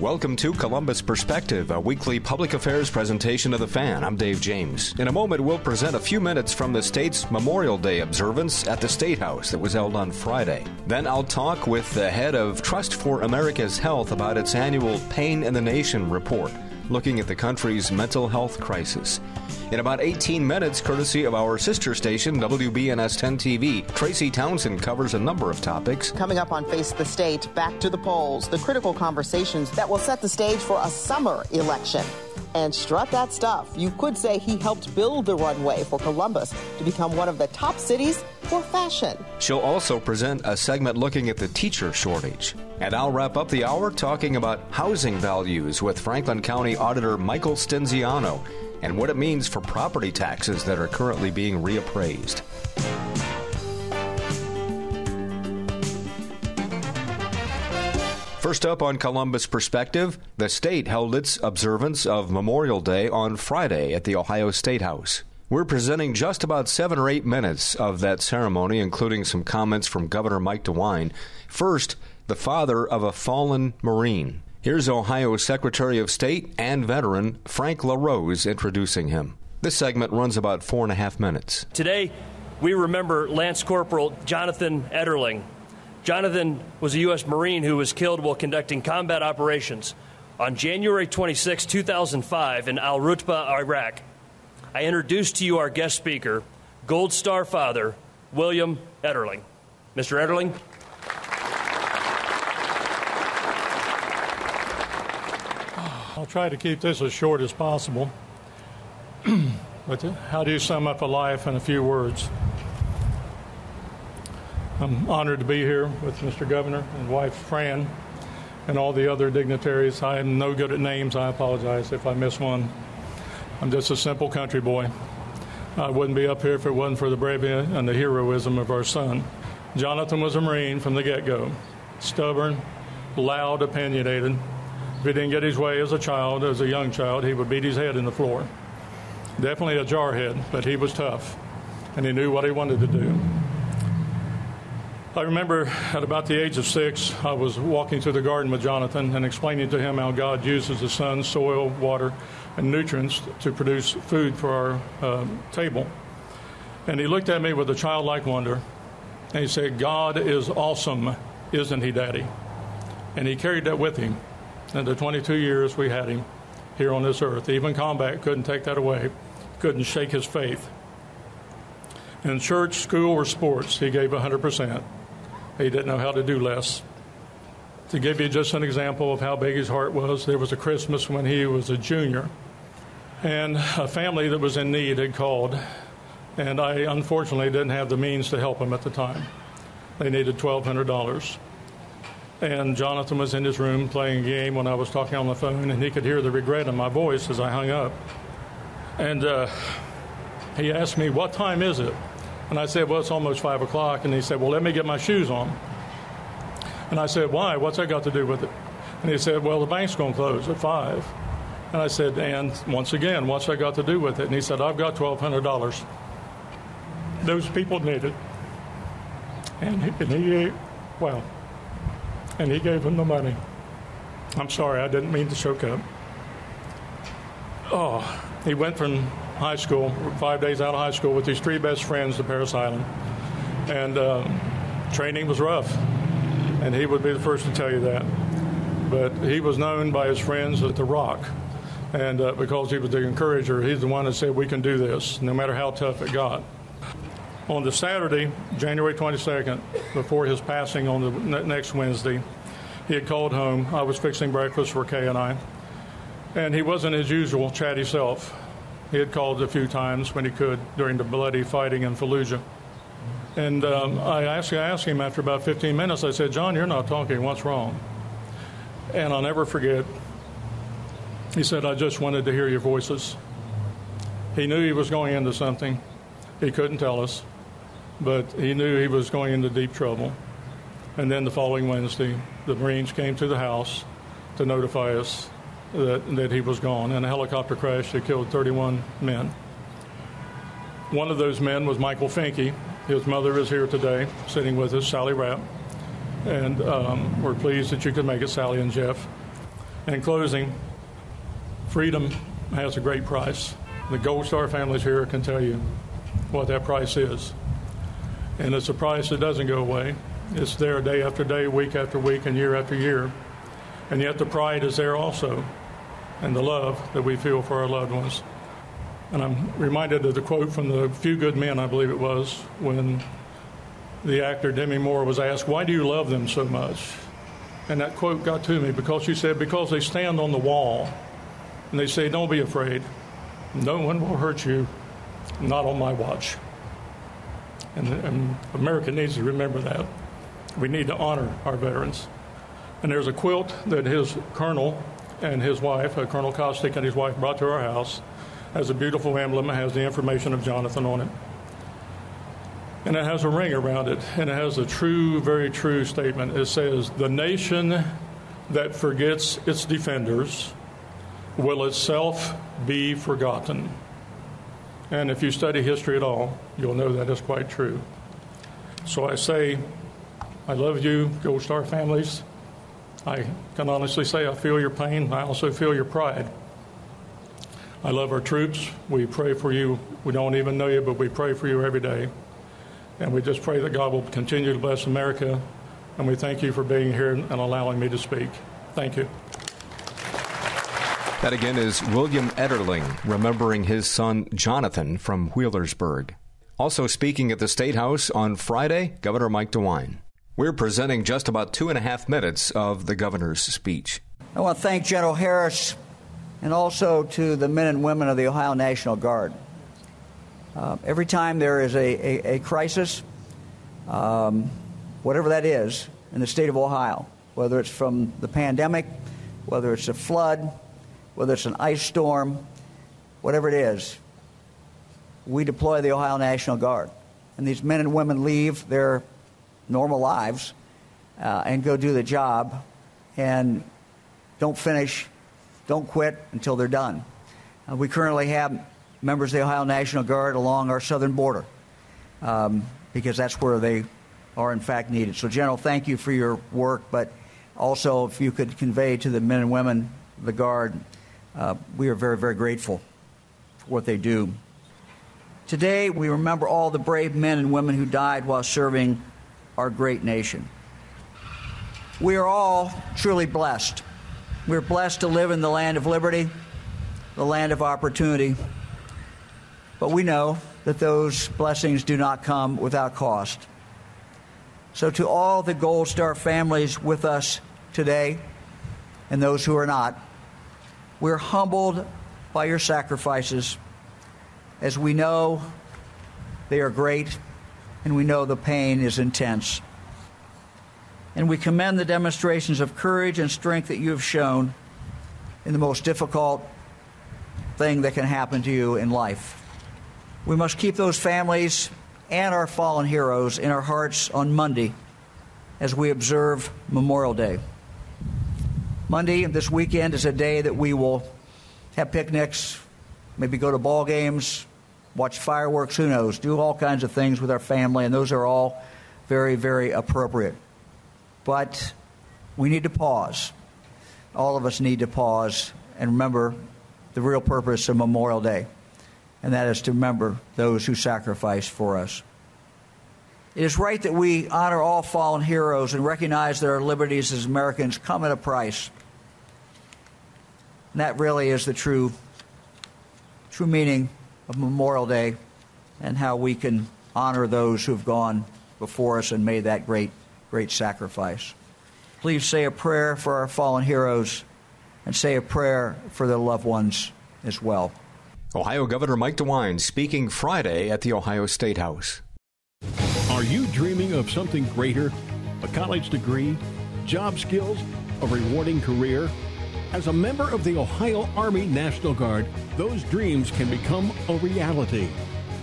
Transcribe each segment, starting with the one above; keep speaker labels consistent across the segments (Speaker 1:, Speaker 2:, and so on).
Speaker 1: Welcome to Columbus Perspective, a weekly public affairs presentation of the fan. I'm Dave James. In a moment, we'll present a few minutes from the state's Memorial Day observance at the State House that was held on Friday. Then I'll talk with the head of Trust for America's Health about its annual Pain in the Nation report, looking at the country's mental health crisis. In about 18 minutes, courtesy of our sister station, WBNS 10 TV, Tracy Townsend covers a number of topics.
Speaker 2: Coming up on Face the State, back to the polls, the critical conversations that will set the stage for a summer election. And strut that stuff. You could say he helped build the runway for Columbus to become one of the top cities for fashion.
Speaker 1: She'll also present a segment looking at the teacher shortage. And I'll wrap up the hour talking about housing values with Franklin County Auditor Michael Stinziano and what it means for property taxes that are currently being reappraised. First up on Columbus Perspective, the state held its observance of Memorial Day on Friday at the Ohio State House. We're presenting just about seven or eight minutes of that ceremony, including some comments from Governor Mike DeWine. First, the father of a fallen Marine. Here's Ohio Secretary of State and veteran Frank LaRose introducing him. This segment runs about four and a half minutes.
Speaker 3: Today, we remember Lance Corporal Jonathan Etterling. Jonathan was a U.S. Marine who was killed while conducting combat operations on January 26, 2005, in Al Rutba, Iraq. I introduce to you our guest speaker, Gold Star father, William Etterling. Mr. Etterling.
Speaker 4: I'll try to keep this as short as possible. but uh, how do you sum up a life in a few words? I'm honored to be here with Mr. Governor and wife Fran and all the other dignitaries. I am no good at names. I apologize if I miss one. I'm just a simple country boy. I wouldn't be up here if it wasn't for the bravery and the heroism of our son. Jonathan was a Marine from the get go, stubborn, loud, opinionated, if he didn't get his way as a child, as a young child, he would beat his head in the floor. Definitely a jarhead, but he was tough, and he knew what he wanted to do. I remember at about the age of six, I was walking through the garden with Jonathan and explaining to him how God uses the sun, soil, water, and nutrients to produce food for our uh, table. And he looked at me with a childlike wonder, and he said, God is awesome, isn't he, Daddy? And he carried that with him in the 22 years we had him here on this earth. Even combat couldn't take that away, couldn't shake his faith. In church, school, or sports, he gave 100%. He didn't know how to do less. To give you just an example of how big his heart was, there was a Christmas when he was a junior, and a family that was in need had called, and I unfortunately didn't have the means to help them at the time. They needed $1,200 and Jonathan was in his room playing a game when I was talking on the phone, and he could hear the regret in my voice as I hung up. And uh, he asked me, What time is it? And I said, Well, it's almost 5 o'clock. And he said, Well, let me get my shoes on. And I said, Why? What's that got to do with it? And he said, Well, the bank's going to close at 5. And I said, And once again, what's that got to do with it? And he said, I've got $1,200. Those people need it. And he, and he well, and he gave him the money. I'm sorry, I didn't mean to choke up. Oh, he went from high school, five days out of high school, with his three best friends to Parris Island. And uh, training was rough, and he would be the first to tell you that. But he was known by his friends at The Rock. And uh, because he was the encourager, he's the one that said, We can do this, no matter how tough it got. On the Saturday, January 22nd, before his passing on the next Wednesday, he had called home. I was fixing breakfast for Kay and I. And he wasn't his usual chatty self. He had called a few times when he could during the bloody fighting in Fallujah. And um, I asked him after about 15 minutes, I said, John, you're not talking. What's wrong? And I'll never forget, he said, I just wanted to hear your voices. He knew he was going into something. He couldn't tell us but he knew he was going into deep trouble. And then the following Wednesday, the Marines came to the house to notify us that, that he was gone. And a helicopter crash that killed 31 men. One of those men was Michael Finke. His mother is here today, sitting with us, Sally Rapp. And um, we're pleased that you could make it, Sally and Jeff. In closing, freedom has a great price. The Gold Star families here can tell you what that price is. And it's a price that doesn't go away. It's there day after day, week after week, and year after year. And yet the pride is there also, and the love that we feel for our loved ones. And I'm reminded of the quote from the Few Good Men, I believe it was, when the actor Demi Moore was asked, Why do you love them so much? And that quote got to me because she said, Because they stand on the wall and they say, Don't be afraid. No one will hurt you, not on my watch. And, and America needs to remember that. We need to honor our veterans. And there's a quilt that his colonel and his wife, uh, Colonel Kostick and his wife, brought to our house. Has a beautiful emblem. It has the information of Jonathan on it. And it has a ring around it. And it has a true, very true statement. It says, The nation that forgets its defenders will itself be forgotten. And if you study history at all, you'll know that is quite true. So I say, I love you, Gold Star families. I can honestly say I feel your pain. I also feel your pride. I love our troops. We pray for you. We don't even know you, but we pray for you every day. And we just pray that God will continue to bless America. And we thank you for being here and allowing me to speak. Thank you.
Speaker 1: That again is William Etterling, remembering his son Jonathan from Wheelersburg. Also speaking at the State House on Friday, Governor Mike DeWine. We're presenting just about two and a half minutes of the governor's speech.
Speaker 5: I want to thank General Harris and also to the men and women of the Ohio National Guard. Uh, every time there is a, a, a crisis, um, whatever that is, in the state of Ohio, whether it's from the pandemic, whether it's a flood, whether it's an ice storm, whatever it is, we deploy the Ohio National Guard. And these men and women leave their normal lives uh, and go do the job and don't finish, don't quit until they're done. Uh, we currently have members of the Ohio National Guard along our southern border um, because that's where they are, in fact, needed. So, General, thank you for your work, but also if you could convey to the men and women of the Guard uh, we are very, very grateful for what they do. Today, we remember all the brave men and women who died while serving our great nation. We are all truly blessed. We're blessed to live in the land of liberty, the land of opportunity. But we know that those blessings do not come without cost. So, to all the Gold Star families with us today, and those who are not, we're humbled by your sacrifices as we know they are great and we know the pain is intense. And we commend the demonstrations of courage and strength that you have shown in the most difficult thing that can happen to you in life. We must keep those families and our fallen heroes in our hearts on Monday as we observe Memorial Day. Monday, this weekend, is a day that we will have picnics, maybe go to ball games, watch fireworks, who knows, do all kinds of things with our family, and those are all very, very appropriate. But we need to pause. All of us need to pause and remember the real purpose of Memorial Day, and that is to remember those who sacrificed for us. It is right that we honor all fallen heroes and recognize that our liberties as Americans come at a price. And that really is the true, true meaning of Memorial Day and how we can honor those who have gone before us and made that great, great sacrifice. Please say a prayer for our fallen heroes and say a prayer for their loved ones as well.
Speaker 1: Ohio Governor Mike DeWine speaking Friday at the Ohio State House.
Speaker 6: Are you dreaming of something greater? A college degree, job skills, a rewarding career? As a member of the Ohio Army National Guard, those dreams can become a reality.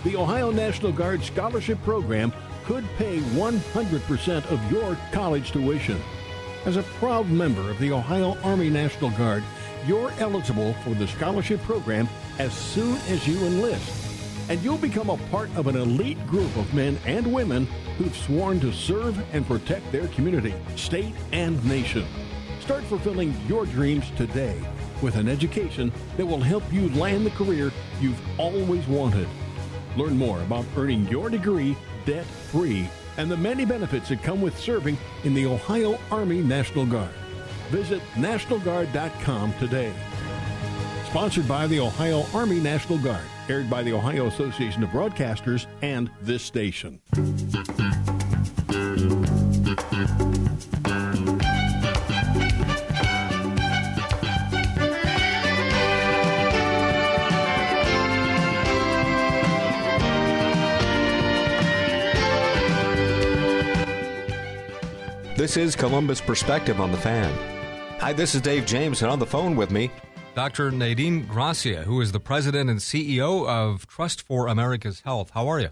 Speaker 6: The Ohio National Guard Scholarship Program could pay 100% of your college tuition. As a proud member of the Ohio Army National Guard, you're eligible for the scholarship program as soon as you enlist and you'll become a part of an elite group of men and women who've sworn to serve and protect their community, state, and nation. Start fulfilling your dreams today with an education that will help you land the career you've always wanted. Learn more about earning your degree debt free and the many benefits that come with serving in the Ohio Army National Guard. Visit NationalGuard.com today. Sponsored by the Ohio Army National Guard, aired by the Ohio Association of Broadcasters and this station.
Speaker 1: This is Columbus Perspective on the Fan. Hi, this is Dave James, and on the phone with me, Dr. Nadine Gracia, who is the president and CEO of Trust for America's Health. How are you?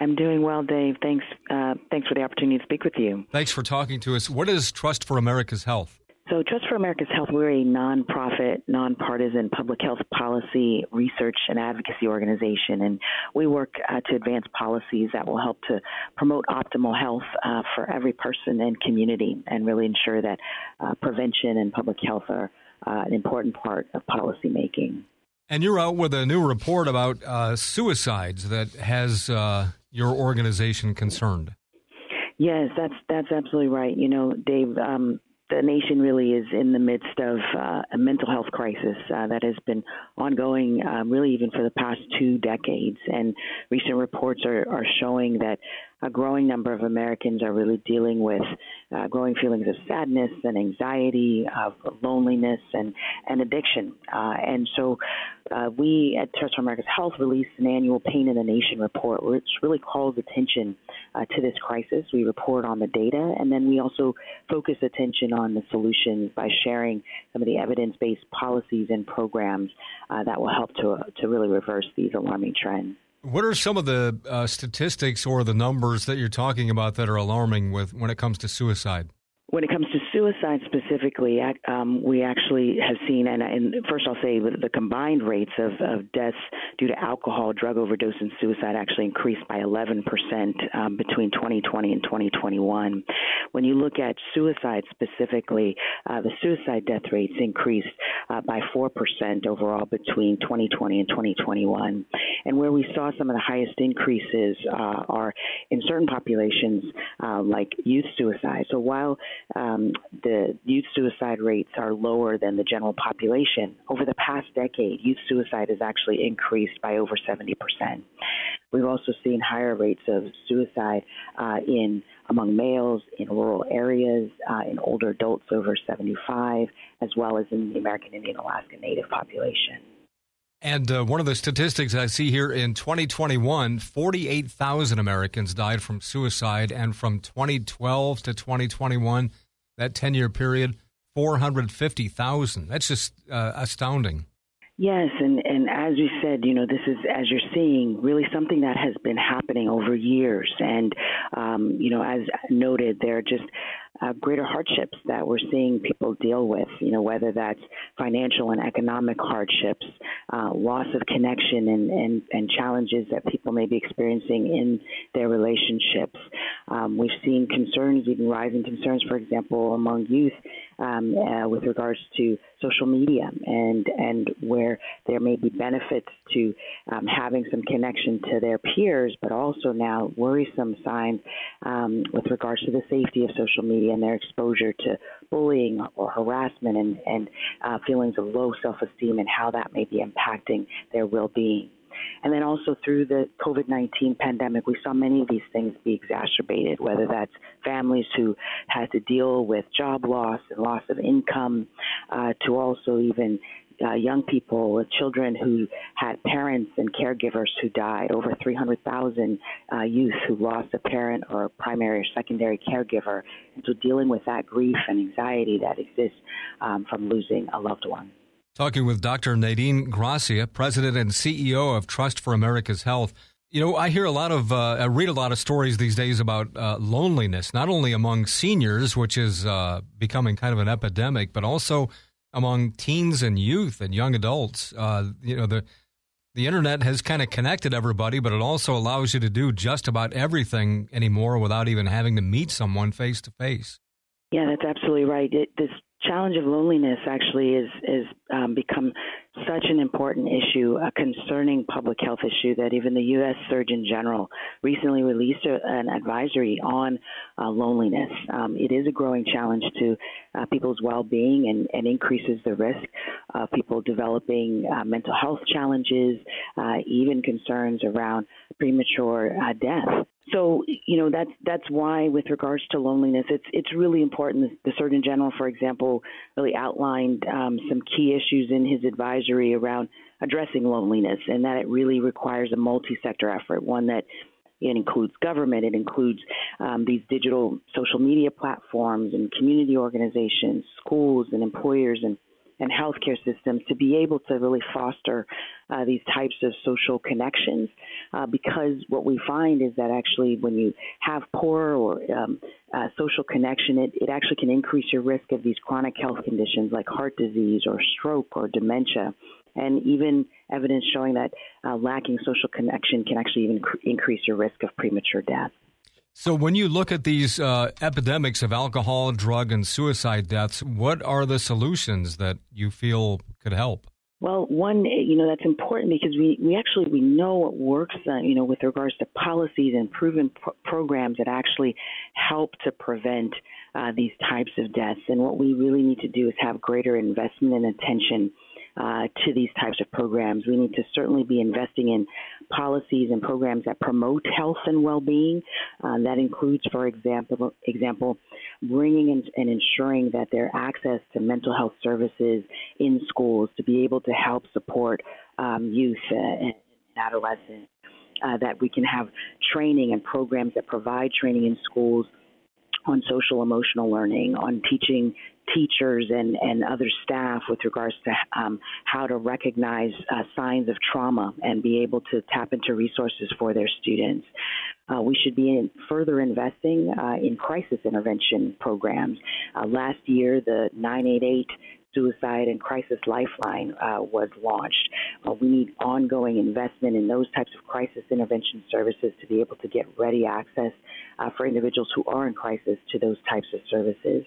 Speaker 7: I'm doing well, Dave. Thanks. Uh, thanks for the opportunity to speak with you.
Speaker 1: Thanks for talking to us. What is Trust for America's Health?
Speaker 7: So, Trust for America's Health, we're a nonprofit, nonpartisan public health policy research and advocacy organization, and we work uh, to advance policies that will help to promote optimal health uh, for every person and community, and really ensure that uh, prevention and public health are uh, an important part of policymaking.
Speaker 1: And you're out with a new report about uh, suicides that has uh, your organization concerned.
Speaker 7: Yes, that's that's absolutely right. You know, Dave. Um, the nation really is in the midst of uh, a mental health crisis uh, that has been ongoing, um, really even for the past two decades. And recent reports are, are showing that a growing number of Americans are really dealing with uh, growing feelings of sadness and anxiety, of loneliness and, and addiction. Uh, and so uh, we at Trust for America's Health released an annual Pain in the Nation report, which really calls attention uh, to this crisis. We report on the data, and then we also focus attention on the solutions by sharing some of the evidence based policies and programs uh, that will help to, to really reverse these alarming trends.
Speaker 1: What are some of the uh, statistics or the numbers that you're talking about that are alarming with when it comes to suicide?
Speaker 7: When it comes to suicide specifically, um, we actually have seen, and, and, first I'll say the combined rates of, of, deaths due to alcohol, drug overdose, and suicide actually increased by 11% um, between 2020 and 2021. When you look at suicide specifically, uh, the suicide death rates increased uh, by 4% overall between 2020 and 2021. And where we saw some of the highest increases uh, are in certain populations uh, like youth suicide. So while um, the youth suicide rates are lower than the general population. Over the past decade, youth suicide has actually increased by over 70%. We've also seen higher rates of suicide uh, in among males in rural areas, uh, in older adults over 75, as well as in the American Indian Alaska Native population.
Speaker 1: And uh, one of the statistics I see here in 2021, 48,000 Americans died from suicide, and from 2012 to 2021, that 10 year period, 450,000. That's just uh, astounding.
Speaker 7: Yes, and, and as you said, you know, this is, as you're seeing, really something that has been happening over years. And, um, you know, as noted, there are just uh, greater hardships that we're seeing people deal with, you know, whether that's financial and economic hardships, uh, loss of connection and, and, and challenges that people may be experiencing in their relationships. Um, we've seen concerns, even rising concerns, for example, among youth um, uh, with regards to social media and, and where there may be benefits to um, having some connection to their peers, but also now worrisome signs um, with regards to the safety of social media and their exposure to bullying or harassment and, and uh, feelings of low self esteem and how that may be impacting their well being. And then also through the COVID 19 pandemic, we saw many of these things be exacerbated, whether that's families who had to deal with job loss and loss of income, uh, to also even uh, young people with children who had parents and caregivers who died, over 300,000 uh, youth who lost a parent or primary or secondary caregiver. And so dealing with that grief and anxiety that exists um, from losing a loved one.
Speaker 1: Talking with Dr. Nadine Gracia, President and CEO of Trust for America's Health. You know, I hear a lot of, uh, I read a lot of stories these days about uh, loneliness, not only among seniors, which is uh, becoming kind of an epidemic, but also among teens and youth and young adults. Uh, you know, the the internet has kind of connected everybody, but it also allows you to do just about everything anymore without even having to meet someone face to face.
Speaker 7: Yeah, that's absolutely right. It, this challenge of loneliness actually is is um, become such an important issue, a concerning public health issue that even the U.S. Surgeon General recently released a, an advisory on uh, loneliness. Um, it is a growing challenge to uh, people's well-being and, and, increases the risk of people developing uh, mental health challenges, uh, even concerns around premature uh, death. So you know that's that's why, with regards to loneliness, it's it's really important. The Surgeon General, for example, really outlined um, some key issues in his advisory around addressing loneliness, and that it really requires a multi-sector effort, one that it includes government, it includes um, these digital social media platforms and community organizations, schools and employers and and healthcare systems to be able to really foster uh, these types of social connections. Uh, because what we find is that actually, when you have poor or um, uh, social connection, it, it actually can increase your risk of these chronic health conditions like heart disease or stroke or dementia. And even evidence showing that uh, lacking social connection can actually even cr- increase your risk of premature death.
Speaker 1: So, when you look at these uh, epidemics of alcohol, drug, and suicide deaths, what are the solutions that you feel could help?
Speaker 7: Well, one, you know, that's important because we, we actually we know what works, uh, you know, with regards to policies and proven pro- programs that actually help to prevent uh, these types of deaths. And what we really need to do is have greater investment and attention uh, to these types of programs. We need to certainly be investing in policies and programs that promote health and well-being. Um, that includes, for example, example, bringing in, and ensuring that there access to mental health services in schools to be able to help support um, youth uh, and adolescents. Uh, that we can have training and programs that provide training in schools on social emotional learning, on teaching teachers and, and other staff with regards to um, how to recognize uh, signs of trauma and be able to tap into resources for their students. Uh, we should be in further investing uh, in crisis intervention programs. Uh, last year, the 988 Suicide and Crisis Lifeline uh, was launched. Uh, we need ongoing investment in those types of crisis intervention services to be able to get ready access uh, for individuals who are in crisis to those types of services.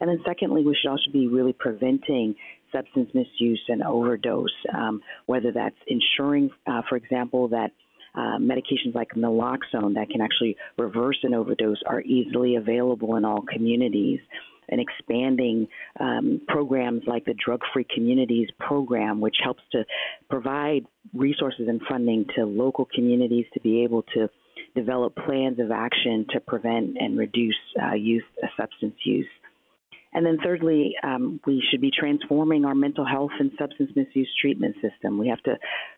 Speaker 7: And then, secondly, we should also be really preventing substance misuse and overdose, um, whether that's ensuring, uh, for example, that uh, medications like naloxone that can actually reverse an overdose are easily available in all communities. And expanding um, programs like the Drug Free Communities program, which helps to provide resources and funding to local communities to be able to develop plans of action to prevent and reduce uh, youth uh, substance use. And then, thirdly, um, we should be transforming our mental health and substance misuse treatment system. We have to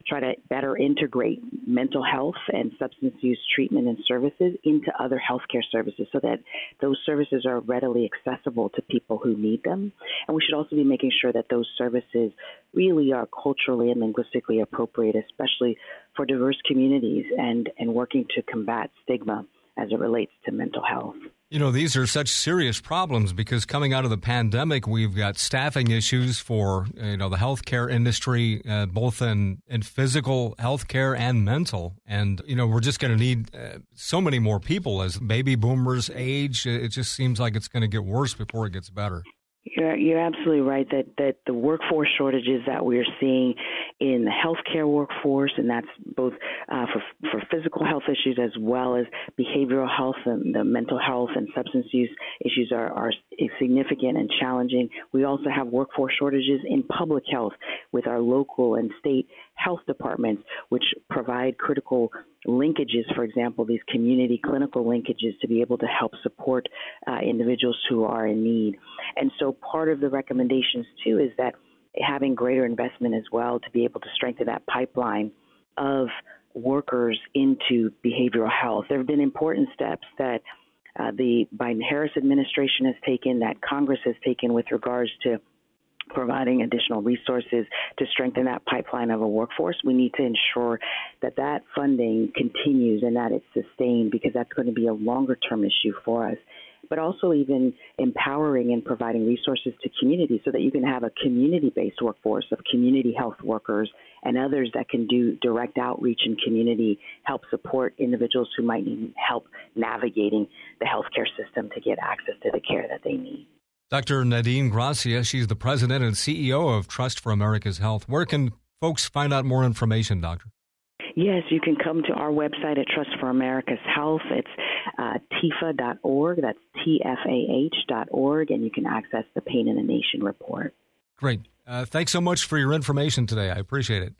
Speaker 7: try to better integrate mental health and substance use treatment and services into other healthcare services so that those services are readily accessible to people who need them. And we should also be making sure that those services really are culturally and linguistically appropriate, especially for diverse communities, and, and working to combat stigma as it relates to mental health.
Speaker 1: You know, these are such serious problems because coming out of the pandemic, we've got staffing issues for, you know, the healthcare industry, uh, both in, in physical healthcare and mental. And, you know, we're just going to need uh, so many more people as baby boomers age. It just seems like it's going to get worse before it gets better.
Speaker 7: You're, you're absolutely right that, that the workforce shortages that we're seeing in the healthcare workforce, and that's both uh, for, for physical health issues as well as behavioral health and the mental health and substance use issues are, are significant and challenging. We also have workforce shortages in public health with our local and state health departments, which provide critical linkages, for example, these community clinical linkages to be able to help support uh, individuals who are in need. And so part of the recommendations, too, is that having greater investment as well to be able to strengthen that pipeline of workers into behavioral health. There have been important steps that uh, the Biden Harris administration has taken, that Congress has taken with regards to providing additional resources to strengthen that pipeline of a workforce. We need to ensure that that funding continues and that it's sustained because that's going to be a longer term issue for us. But also, even empowering and providing resources to communities so that you can have a community based workforce of community health workers and others that can do direct outreach in community, help support individuals who might need help navigating the healthcare system to get access to the care that they need.
Speaker 1: Dr. Nadine Gracia, she's the president and CEO of Trust for America's Health. Where can folks find out more information, doctor?
Speaker 7: Yes, you can come to our website at Trust for America's Health. It's uh, TFAH.org. That's T F A H dot org, and you can access the Pain in the Nation report.
Speaker 1: Great. Uh, thanks so much for your information today. I appreciate it.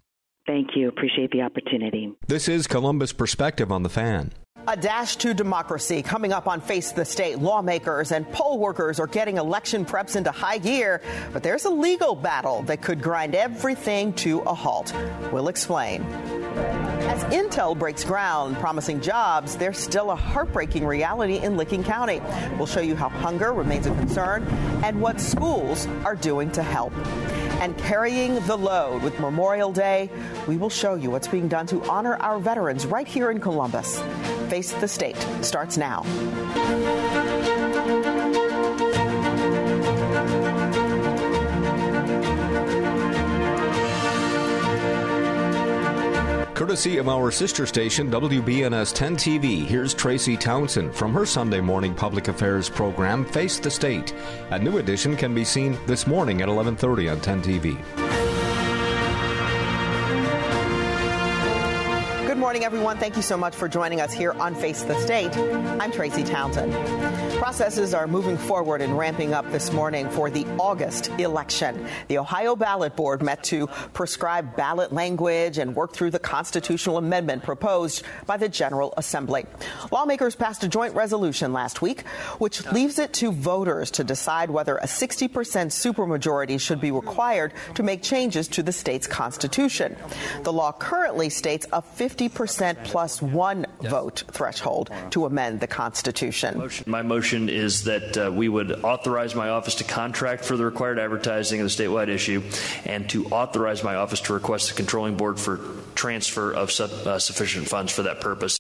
Speaker 7: Thank you. Appreciate the opportunity.
Speaker 1: This is Columbus Perspective on the Fan.
Speaker 2: A dash to democracy coming up on Face the State. Lawmakers and poll workers are getting election preps into high gear, but there's a legal battle that could grind everything to a halt. We'll explain. As Intel breaks ground promising jobs, there's still a heartbreaking reality in Licking County. We'll show you how hunger remains a concern and what schools are doing to help. And carrying the load with Memorial Day, we will show you what's being done to honor our veterans right here in Columbus. Face the State starts now.
Speaker 1: Courtesy of our sister station, WBNS 10 TV, here's Tracy Townsend from her Sunday morning public affairs program, Face the State. A new edition can be seen this morning at 11:30 on 10 TV.
Speaker 2: Good morning, everyone. Thank you so much for joining us here on Face the State. I'm Tracy Townsend. Processes are moving forward and ramping up this morning for the August election. The Ohio Ballot Board met to prescribe ballot language and work through the constitutional amendment proposed by the General Assembly. Lawmakers passed a joint resolution last week, which leaves it to voters to decide whether a 60% supermajority should be required to make changes to the state's constitution. The law currently states a 50 percent plus one vote threshold to amend the Constitution.
Speaker 8: My motion is that uh, we would authorize my office to contract for the required advertising of the statewide issue and to authorize my office to request the controlling board for transfer of sub, uh, sufficient funds for that purpose.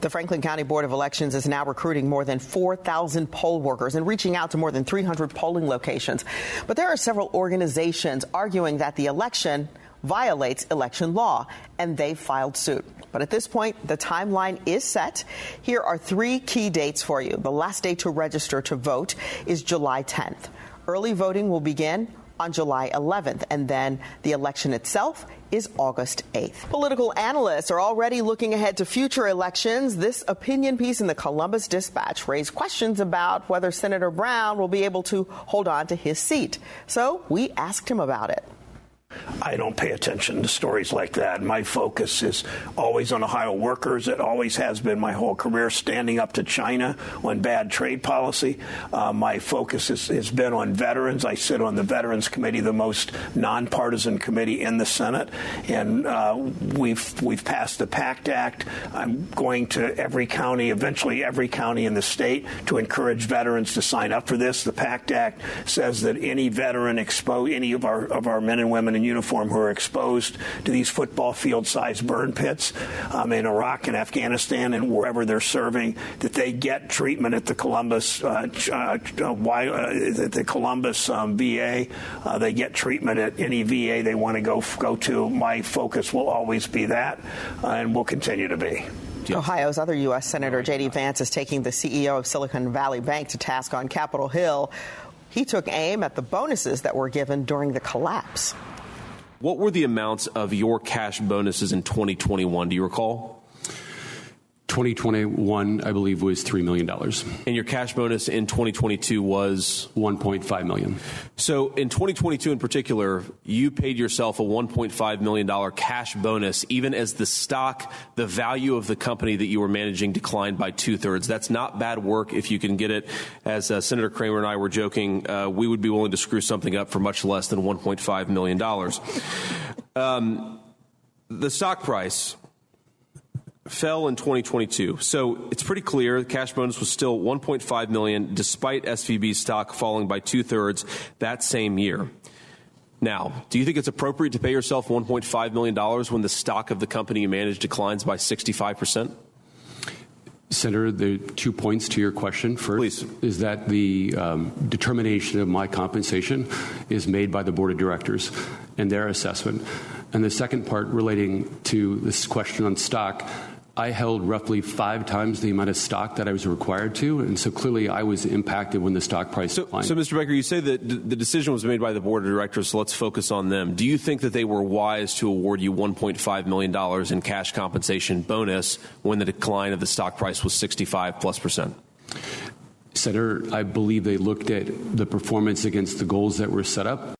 Speaker 2: The Franklin County Board of Elections is now recruiting more than 4,000 poll workers and reaching out to more than 300 polling locations. But there are several organizations arguing that the election violates election law, and they filed suit. But at this point, the timeline is set. Here are three key dates for you. The last day to register to vote is July 10th. Early voting will begin on July 11th, and then the election itself is August 8th. Political analysts are already looking ahead to future elections. This opinion piece in the Columbus Dispatch raised questions about whether Senator Brown will be able to hold on to his seat. So we asked him about it.
Speaker 9: I don't pay attention to stories like that. My focus is always on Ohio workers. It always has been my whole career, standing up to China on bad trade policy. Uh, my focus is, has been on veterans. I sit on the Veterans Committee, the most nonpartisan committee in the Senate, and uh, we've we've passed the PACT Act. I'm going to every county, eventually every county in the state, to encourage veterans to sign up for this. The PACT Act says that any veteran expose any of our of our men and women in uniform who are exposed to these football field sized burn pits um, in Iraq and Afghanistan and wherever they're serving, that they get treatment at the Columbus uh, uh, uh, uh the Columbus um, VA. Uh, they get treatment at any VA they want to go go to. My focus will always be that, uh, and will continue to be.
Speaker 2: Ohio's other U.S. Senator J.D. Vance is taking the CEO of Silicon Valley Bank to task on Capitol Hill. He took aim at the bonuses that were given during the collapse.
Speaker 10: What were the amounts of your cash bonuses in 2021? Do you recall?
Speaker 11: 2021, I believe, was $3 million.
Speaker 10: And your cash bonus in 2022 was?
Speaker 11: 1.5 million.
Speaker 10: So in 2022 in particular, you paid yourself a $1.5 million cash bonus, even as the stock, the value of the company that you were managing declined by two thirds. That's not bad work if you can get it. As uh, Senator Cramer and I were joking, uh, we would be willing to screw something up for much less than $1.5 million. Um, the stock price fell in 2022. So it's pretty clear the cash bonus was still 1.5 million despite SVB stock falling by two thirds that same year. Now, do you think it's appropriate to pay yourself $1.5 million when the stock of the company you manage declines by 65%?
Speaker 11: Senator, the two points to your question. First
Speaker 10: Please.
Speaker 11: is that the um, determination of my compensation is made by the board of directors and their assessment. And the second part relating to this question on stock, I held roughly five times the amount of stock that I was required to, and so clearly I was impacted when the stock price
Speaker 10: so,
Speaker 11: declined.
Speaker 10: So, Mr. Becker, you say that the decision was made by the board of directors, so let's focus on them. Do you think that they were wise to award you $1.5 million in cash compensation bonus when the decline of the stock price was 65 plus percent?
Speaker 11: Senator, I believe they looked at the performance against the goals that were set up.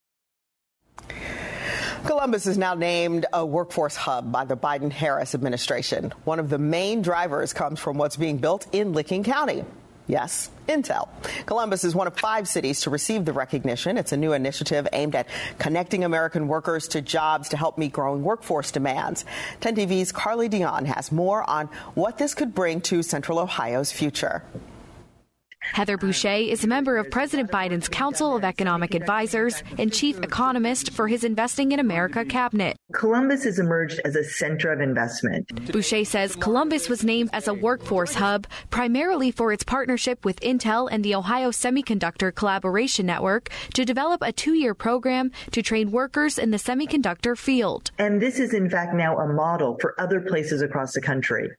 Speaker 2: Columbus is now named a workforce hub by the Biden Harris administration. One of the main drivers comes from what's being built in Licking County. Yes, Intel. Columbus is one of five cities to receive the recognition. It's a new initiative aimed at connecting American workers to jobs to help meet growing workforce demands. 10 TV's Carly Dion has more on what this could bring to Central Ohio's future.
Speaker 12: Heather Boushey is a member of President Biden's Council of Economic Advisors and chief economist for his Investing in America cabinet.
Speaker 13: Columbus has emerged as a center of investment.
Speaker 12: Boushey says Columbus was named as a workforce hub primarily for its partnership with Intel and the Ohio Semiconductor Collaboration Network to develop a two year program to train workers in the semiconductor field.
Speaker 13: And this is, in fact, now a model for other places across the country.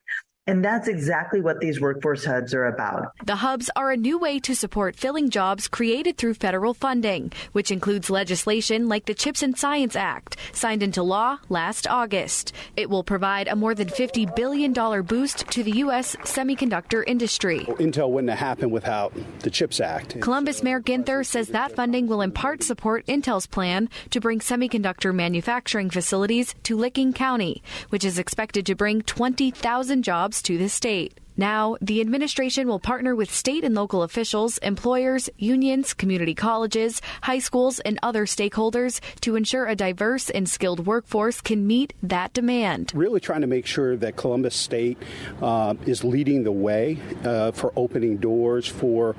Speaker 13: And that's exactly what these workforce hubs are about.
Speaker 12: The hubs are a new way to support filling jobs created through federal funding, which includes legislation like the CHIPS and Science Act, signed into law last August. It will provide a more than $50 billion boost to the U.S. semiconductor industry.
Speaker 14: Intel wouldn't have happened without the CHIPS Act.
Speaker 12: Columbus uh, Mayor Ginther says that funding will in part support Intel's plan to bring semiconductor manufacturing facilities to Licking County, which is expected to bring 20,000 jobs to the state. Now, the administration will partner with state and local officials, employers, unions, community colleges, high schools, and other stakeholders to ensure a diverse and skilled workforce can meet that demand.
Speaker 14: Really trying to make sure that Columbus State uh, is leading the way uh, for opening doors for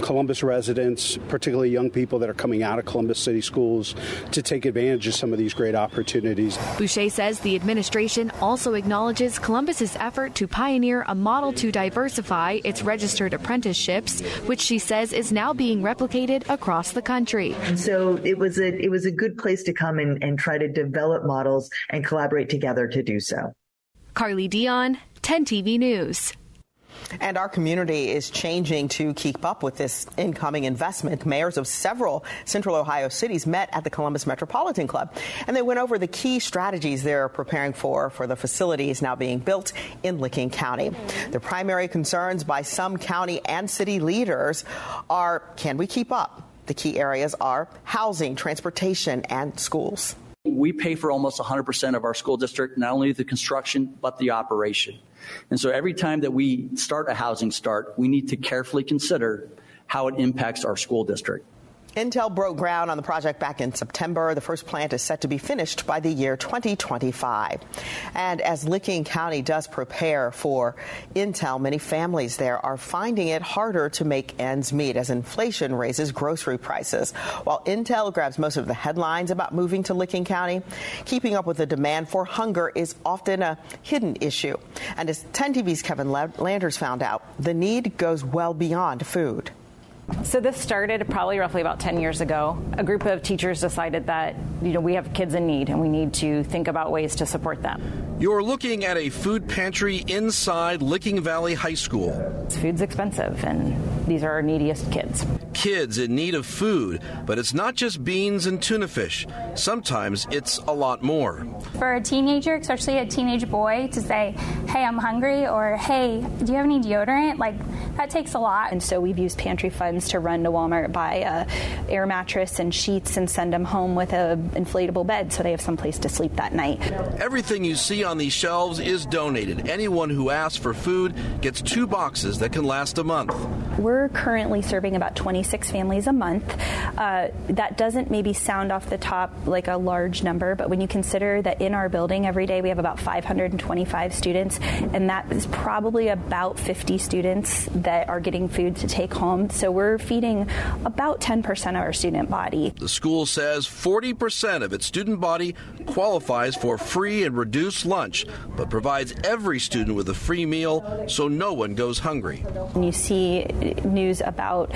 Speaker 14: Columbus residents, particularly young people that are coming out of Columbus City schools, to take advantage of some of these great opportunities.
Speaker 12: Boushey says the administration also acknowledges Columbus's effort to pioneer a model to diversify its registered apprenticeships, which she says is now being replicated across the country.
Speaker 13: So it was a it was a good place to come and, and try to develop models and collaborate together to do so.
Speaker 12: Carly Dion, 10 TV News.
Speaker 2: And our community is changing to keep up with this incoming investment. Mayors of several central Ohio cities met at the Columbus Metropolitan Club, and they went over the key strategies they're preparing for for the facilities now being built in Licking County. The primary concerns by some county and city leaders are can we keep up? The key areas are housing, transportation, and schools.
Speaker 15: We pay for almost 100% of our school district, not only the construction, but the operation. And so every time that we start a housing start, we need to carefully consider how it impacts our school district.
Speaker 2: Intel broke ground on the project back in September. The first plant is set to be finished by the year 2025. And as Licking County does prepare for Intel, many families there are finding it harder to make ends meet as inflation raises grocery prices. While Intel grabs most of the headlines about moving to Licking County, keeping up with the demand for hunger is often a hidden issue. And as 10 TV's Kevin Landers found out, the need goes well beyond food.
Speaker 16: So this started probably roughly about 10 years ago. A group of teachers decided that, you know, we have kids in need and we need to think about ways to support them.
Speaker 17: You're looking at a food pantry inside Licking Valley High School.
Speaker 16: Food's expensive and these are our neediest kids.
Speaker 17: Kids in need of food, but it's not just beans and tuna fish. Sometimes it's a lot more.
Speaker 18: For a teenager, especially a teenage boy, to say, hey, I'm hungry, or hey, do you have any deodorant? Like, that takes a lot.
Speaker 19: And so we've used pantry funds to run to Walmart, buy a air mattress and sheets, and send them home with an inflatable bed so they have some place to sleep that night.
Speaker 17: Everything you see on these shelves is donated. Anyone who asks for food gets two boxes that can last a month.
Speaker 19: We're currently serving about 26 families a month. Uh, that doesn't maybe sound off the top like a large number, but when you consider that in our building every day we have about 525 students, and that is probably about 50 students that are getting food to take home. So we're feeding about 10% of our student body.
Speaker 17: The school says 40% of its student body qualifies for free and reduced lunch, but provides every student with a free meal so no one goes hungry.
Speaker 19: When you see news about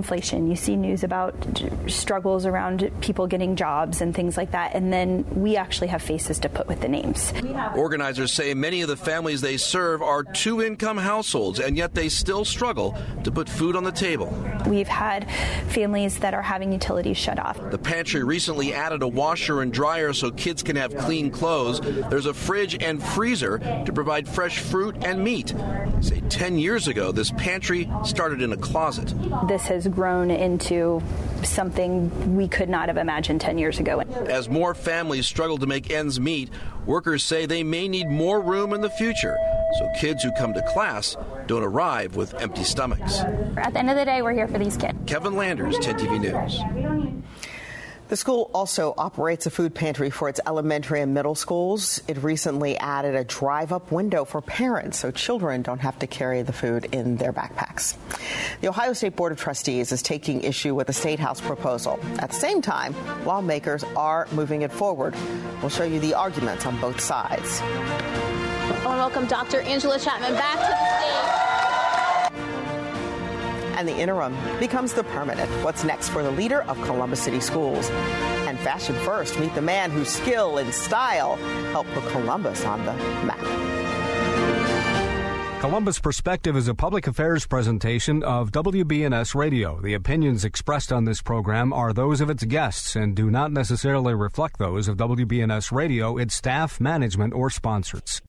Speaker 19: inflation, you see news about struggles around people getting jobs and things like that, and then we actually have faces to put with the names.
Speaker 17: Organizers say many of the families they serve are two income households, and yet they still struggle to put food on the table.
Speaker 19: We've had families that are having utilities shut off.
Speaker 17: The pantry recently added a washer and dryer so kids can have clean clothes. There's a fridge and freezer to provide fresh fruit and meat. Say 10 years ago, this pantry started in a closet.
Speaker 19: This has grown into something we could not have imagined 10 years ago.
Speaker 17: As more families struggle to make ends meet, workers say they may need more room in the future so kids who come to class don't arrive with empty stomachs.
Speaker 18: At the end of the day, we're here for these kids.
Speaker 17: Kevin Landers, 10 TV News.
Speaker 2: The school also operates a food pantry for its elementary and middle schools. It recently added a drive up window for parents so children don't have to carry the food in their backpacks. The Ohio State Board of Trustees is taking issue with the State House proposal. At the same time, lawmakers are moving it forward. We'll show you the arguments on both sides.
Speaker 20: I want to welcome Dr. Angela Chapman back to the stage
Speaker 2: and the interim becomes the permanent. What's next for the leader of Columbus City Schools? And Fashion First, meet the man whose skill and style helped put Columbus on the map.
Speaker 1: Columbus Perspective is a public affairs presentation of WBNS Radio. The opinions expressed on this program are those of its guests and do not necessarily reflect those of WBNS Radio, its staff, management, or sponsors.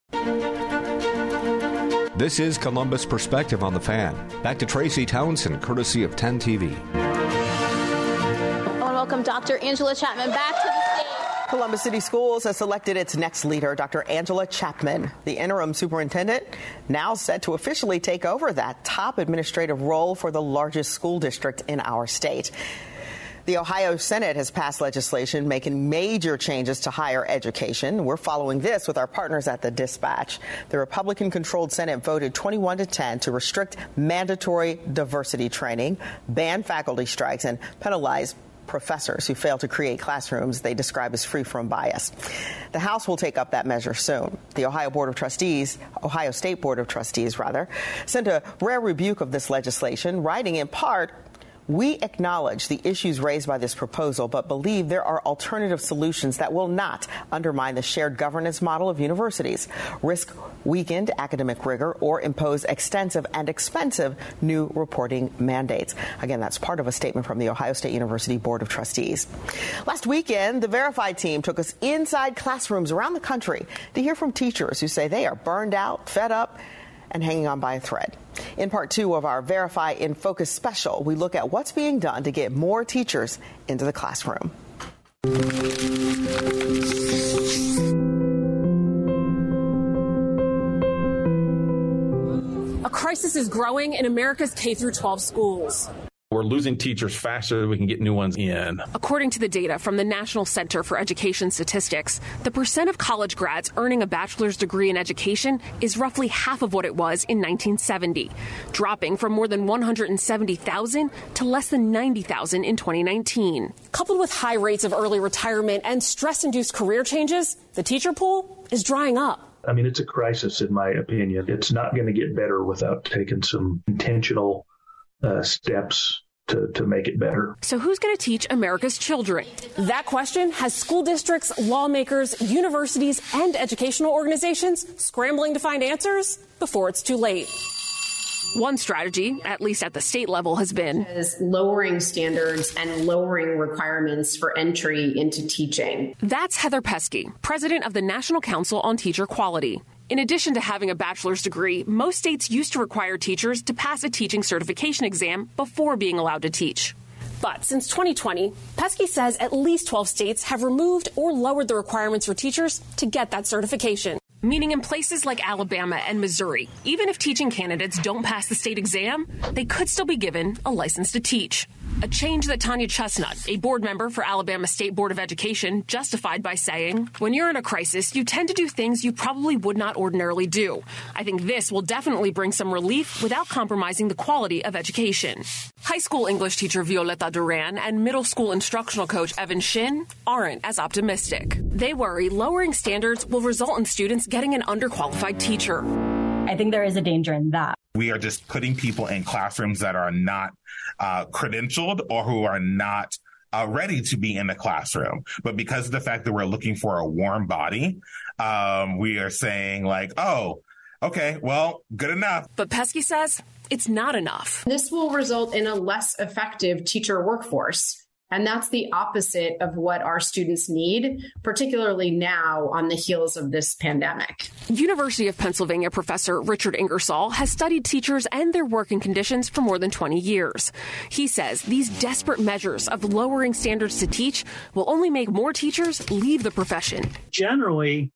Speaker 1: This is Columbus Perspective on the Fan. Back to Tracy Townsend, courtesy of 10 TV.
Speaker 20: I want to welcome Dr. Angela Chapman back to the stage.
Speaker 2: Columbus City Schools has selected its next leader, Dr. Angela Chapman, the interim superintendent, now set to officially take over that top administrative role for the largest school district in our state. The Ohio Senate has passed legislation making major changes to higher education. We're following this with our partners at the Dispatch. The Republican controlled Senate voted 21 to 10 to restrict mandatory diversity training, ban faculty strikes, and penalize professors who fail to create classrooms they describe as free from bias. The House will take up that measure soon. The Ohio Board of Trustees, Ohio State Board of Trustees rather, sent a rare rebuke of this legislation, writing in part we acknowledge the issues raised by this proposal, but believe there are alternative solutions that will not undermine the shared governance model of universities, risk weakened academic rigor, or impose extensive and expensive new reporting mandates. Again, that's part of a statement from the Ohio State University Board of Trustees. Last weekend, the Verified team took us inside classrooms around the country to hear from teachers who say they are burned out, fed up, and hanging on by a thread. In part two of our Verify in Focus special, we look at what's being done to get more teachers into the classroom.
Speaker 21: A crisis is growing in America's K 12 schools.
Speaker 22: We're losing teachers faster than we can get new ones in.
Speaker 21: According to the data from the National Center for Education Statistics, the percent of college grads earning a bachelor's degree in education is roughly half of what it was in 1970, dropping from more than 170,000 to less than 90,000 in 2019. Coupled with high rates of early retirement and stress induced career changes, the teacher pool is drying up.
Speaker 23: I mean, it's a crisis, in my opinion. It's not going to get better without taking some intentional uh, steps to, to make it better.
Speaker 21: So, who's going to teach America's children? That question has school districts, lawmakers, universities, and educational organizations scrambling to find answers before it's too late. One strategy, at least at the state level, has been
Speaker 24: is lowering standards and lowering requirements for entry into teaching.
Speaker 21: That's Heather Peske, president of the National Council on Teacher Quality. In addition to having a bachelor's degree, most states used to require teachers to pass a teaching certification exam before being allowed to teach. But since 2020, Peske says at least 12 states have removed or lowered the requirements for teachers to get that certification. Meaning, in places like Alabama and Missouri, even if teaching candidates don't pass the state exam, they could still be given a license to teach. A change that Tonya Chestnut, a board member for Alabama State Board of Education, justified by saying, When you're in a crisis, you tend to do things you probably would not ordinarily do. I think this will definitely bring some relief without compromising the quality of education. High school English teacher Violeta Duran and middle school instructional coach Evan Shin aren't as optimistic. They worry lowering standards will result in students getting an underqualified teacher.
Speaker 25: I think there is a danger in that.
Speaker 26: We are just putting people in classrooms that are not uh, credentialed or who are not uh, ready to be in the classroom. But because of the fact that we're looking for a warm body, um, we are saying like, oh, okay, well, good enough.
Speaker 21: But Peske says it's not enough.
Speaker 24: This will result in a less effective teacher workforce. And that's the opposite of what our students need, particularly now on the heels of this pandemic.
Speaker 21: University of Pennsylvania professor Richard Ingersoll has studied teachers and their working conditions for more than 20 years. He says these desperate measures of lowering standards to teach will only make more teachers leave the profession.
Speaker 27: Generally,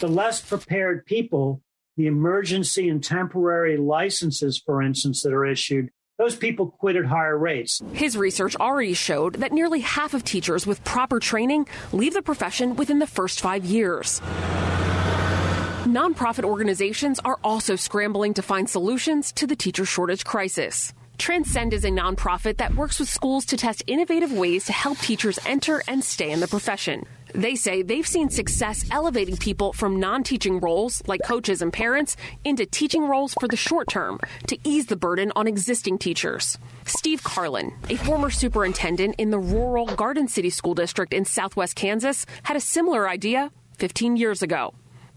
Speaker 27: the less prepared people, the emergency and temporary licenses, for instance, that are issued, those people quit at higher rates.
Speaker 21: His research already showed that nearly half of teachers with proper training leave the profession within the first five years. Nonprofit organizations are also scrambling to find solutions to the teacher shortage crisis. Transcend is a nonprofit that works with schools to test innovative ways to help teachers enter and stay in the profession. They say they've seen success elevating people from non teaching roles, like coaches and parents, into teaching roles for the short term to ease the burden on existing teachers. Steve Karlin, a former superintendent in the rural Garden City School District in southwest Kansas, had a similar idea 15 years ago.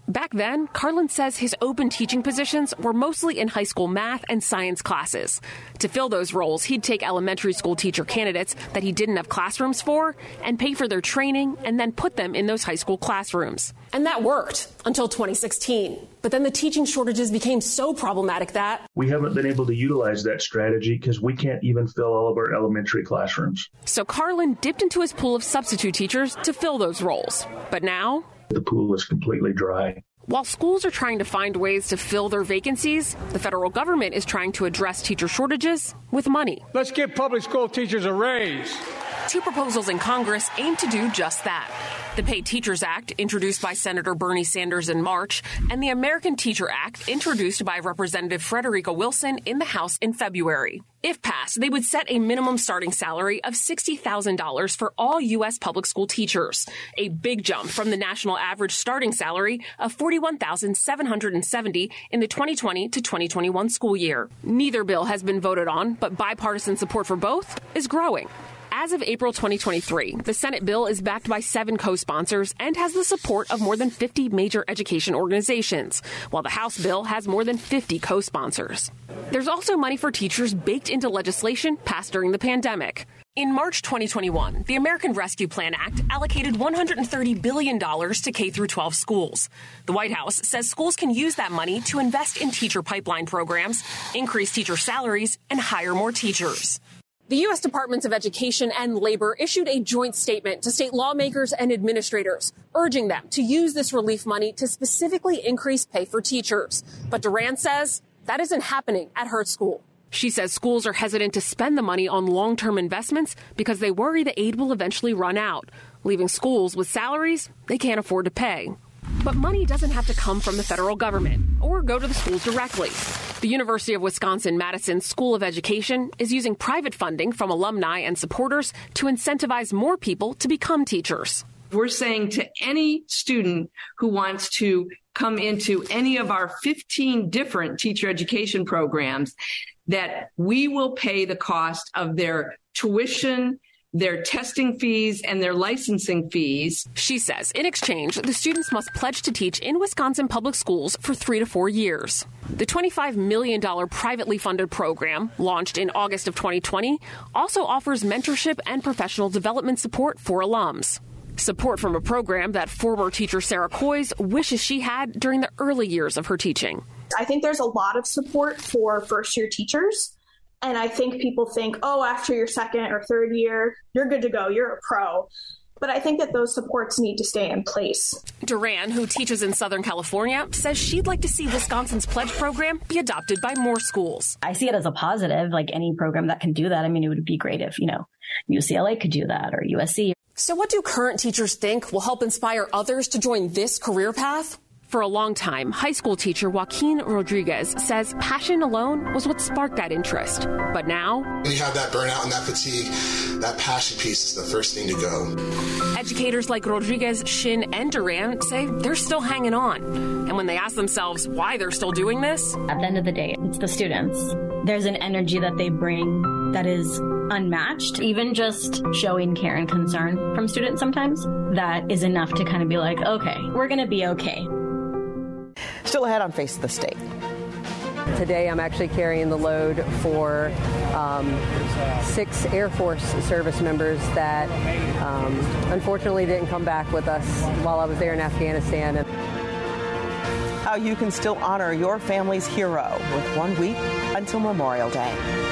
Speaker 21: Back then, Karlin says his open teaching positions were mostly in high school math and science classes. To fill those roles, he'd take elementary school teacher candidates that he didn't have classrooms for and pay for their training and then put them in those high school classrooms. And that worked until 2016. But then the teaching shortages became so problematic that
Speaker 23: we haven't been able to utilize that strategy because we can't even fill all of our elementary classrooms.
Speaker 21: So Karlin dipped into his pool of substitute teachers to fill those roles. But now
Speaker 23: the pool is completely dry.
Speaker 21: While schools are trying to find ways to fill their vacancies, the federal government is trying to address teacher shortages with money.
Speaker 28: Let's give public school teachers a raise.
Speaker 21: Two proposals in Congress aim to do just that. The Pay Teachers Act, introduced by Senator Bernie Sanders in March, and the American Teacher Act, introduced by Representative Frederica Wilson in the House in February. If passed, they would set a minimum starting salary of $60,000 for all U.S. public school teachers, a big jump from the national average starting salary of 41,770 in the 2020 to 2021 school year. Neither bill has been voted on, but bipartisan support for both is growing. As of April 2023, the Senate bill is backed by seven co sponsors and has the support of more than 50 major education organizations, while the House bill has more than 50 co sponsors. There's also money for teachers baked into legislation passed during the pandemic. In March 2021, the American Rescue Plan Act allocated $130 billion to K 12 schools. The White House says schools can use that money to invest in teacher pipeline programs, increase teacher salaries, and hire more teachers. The U.S. Departments of Education and Labor issued a joint statement to state lawmakers and administrators, urging them to use this relief money to specifically increase pay for teachers. But Duran says that isn't happening at her school. She says schools are hesitant to spend the money on long term investments because they worry the aid will eventually run out, leaving schools with salaries they can't afford to pay. But money doesn't have to come from the federal government or go to the schools directly. The University of Wisconsin Madison School of Education is using private funding from alumni and supporters to incentivize more people to become teachers.
Speaker 29: We're saying to any student who wants to come into any of our 15 different teacher education programs that we will pay the cost of their tuition their testing fees and their licensing fees.
Speaker 21: She says in exchange, the students must pledge to teach in Wisconsin public schools for three to four years. The $25 million privately funded program, launched in August of 2020, also offers mentorship and professional development support for alums. Support from a program that former teacher Sarah Coys wishes she had during the early years of her teaching.
Speaker 30: I think there's a lot of support for first year teachers and I think people think, oh, after your second or third year, you're good to go, you're a pro. But I think that those supports need to stay in place.
Speaker 21: Duran, who teaches in Southern California, says she'd like to see Wisconsin's pledge program be adopted by more schools.
Speaker 25: I see it as a positive, like any program that can do that. I mean, it would be great if, you know, UCLA could do that or USC.
Speaker 21: So, what do current teachers think will help inspire others to join this career path? For a long time, high school teacher Joaquin Rodriguez says passion alone was what sparked that interest. But now,
Speaker 31: when you have that burnout and that fatigue, that passion piece is the first thing to go.
Speaker 21: Educators like Rodriguez, Shin, and Duran say they're still hanging on. And when they ask themselves why they're still doing this,
Speaker 25: at the end of the day, it's the students. There's an energy that they bring that is unmatched. Even just showing care and concern from students sometimes, that is enough to kind of be like, okay, we're going to be okay.
Speaker 2: Still ahead on Face of the State.
Speaker 32: Today, I'm actually carrying the load for um, six Air Force service members that um, unfortunately didn't come back with us while I was there in Afghanistan.
Speaker 2: How you can still honor your family's hero with one week until Memorial Day.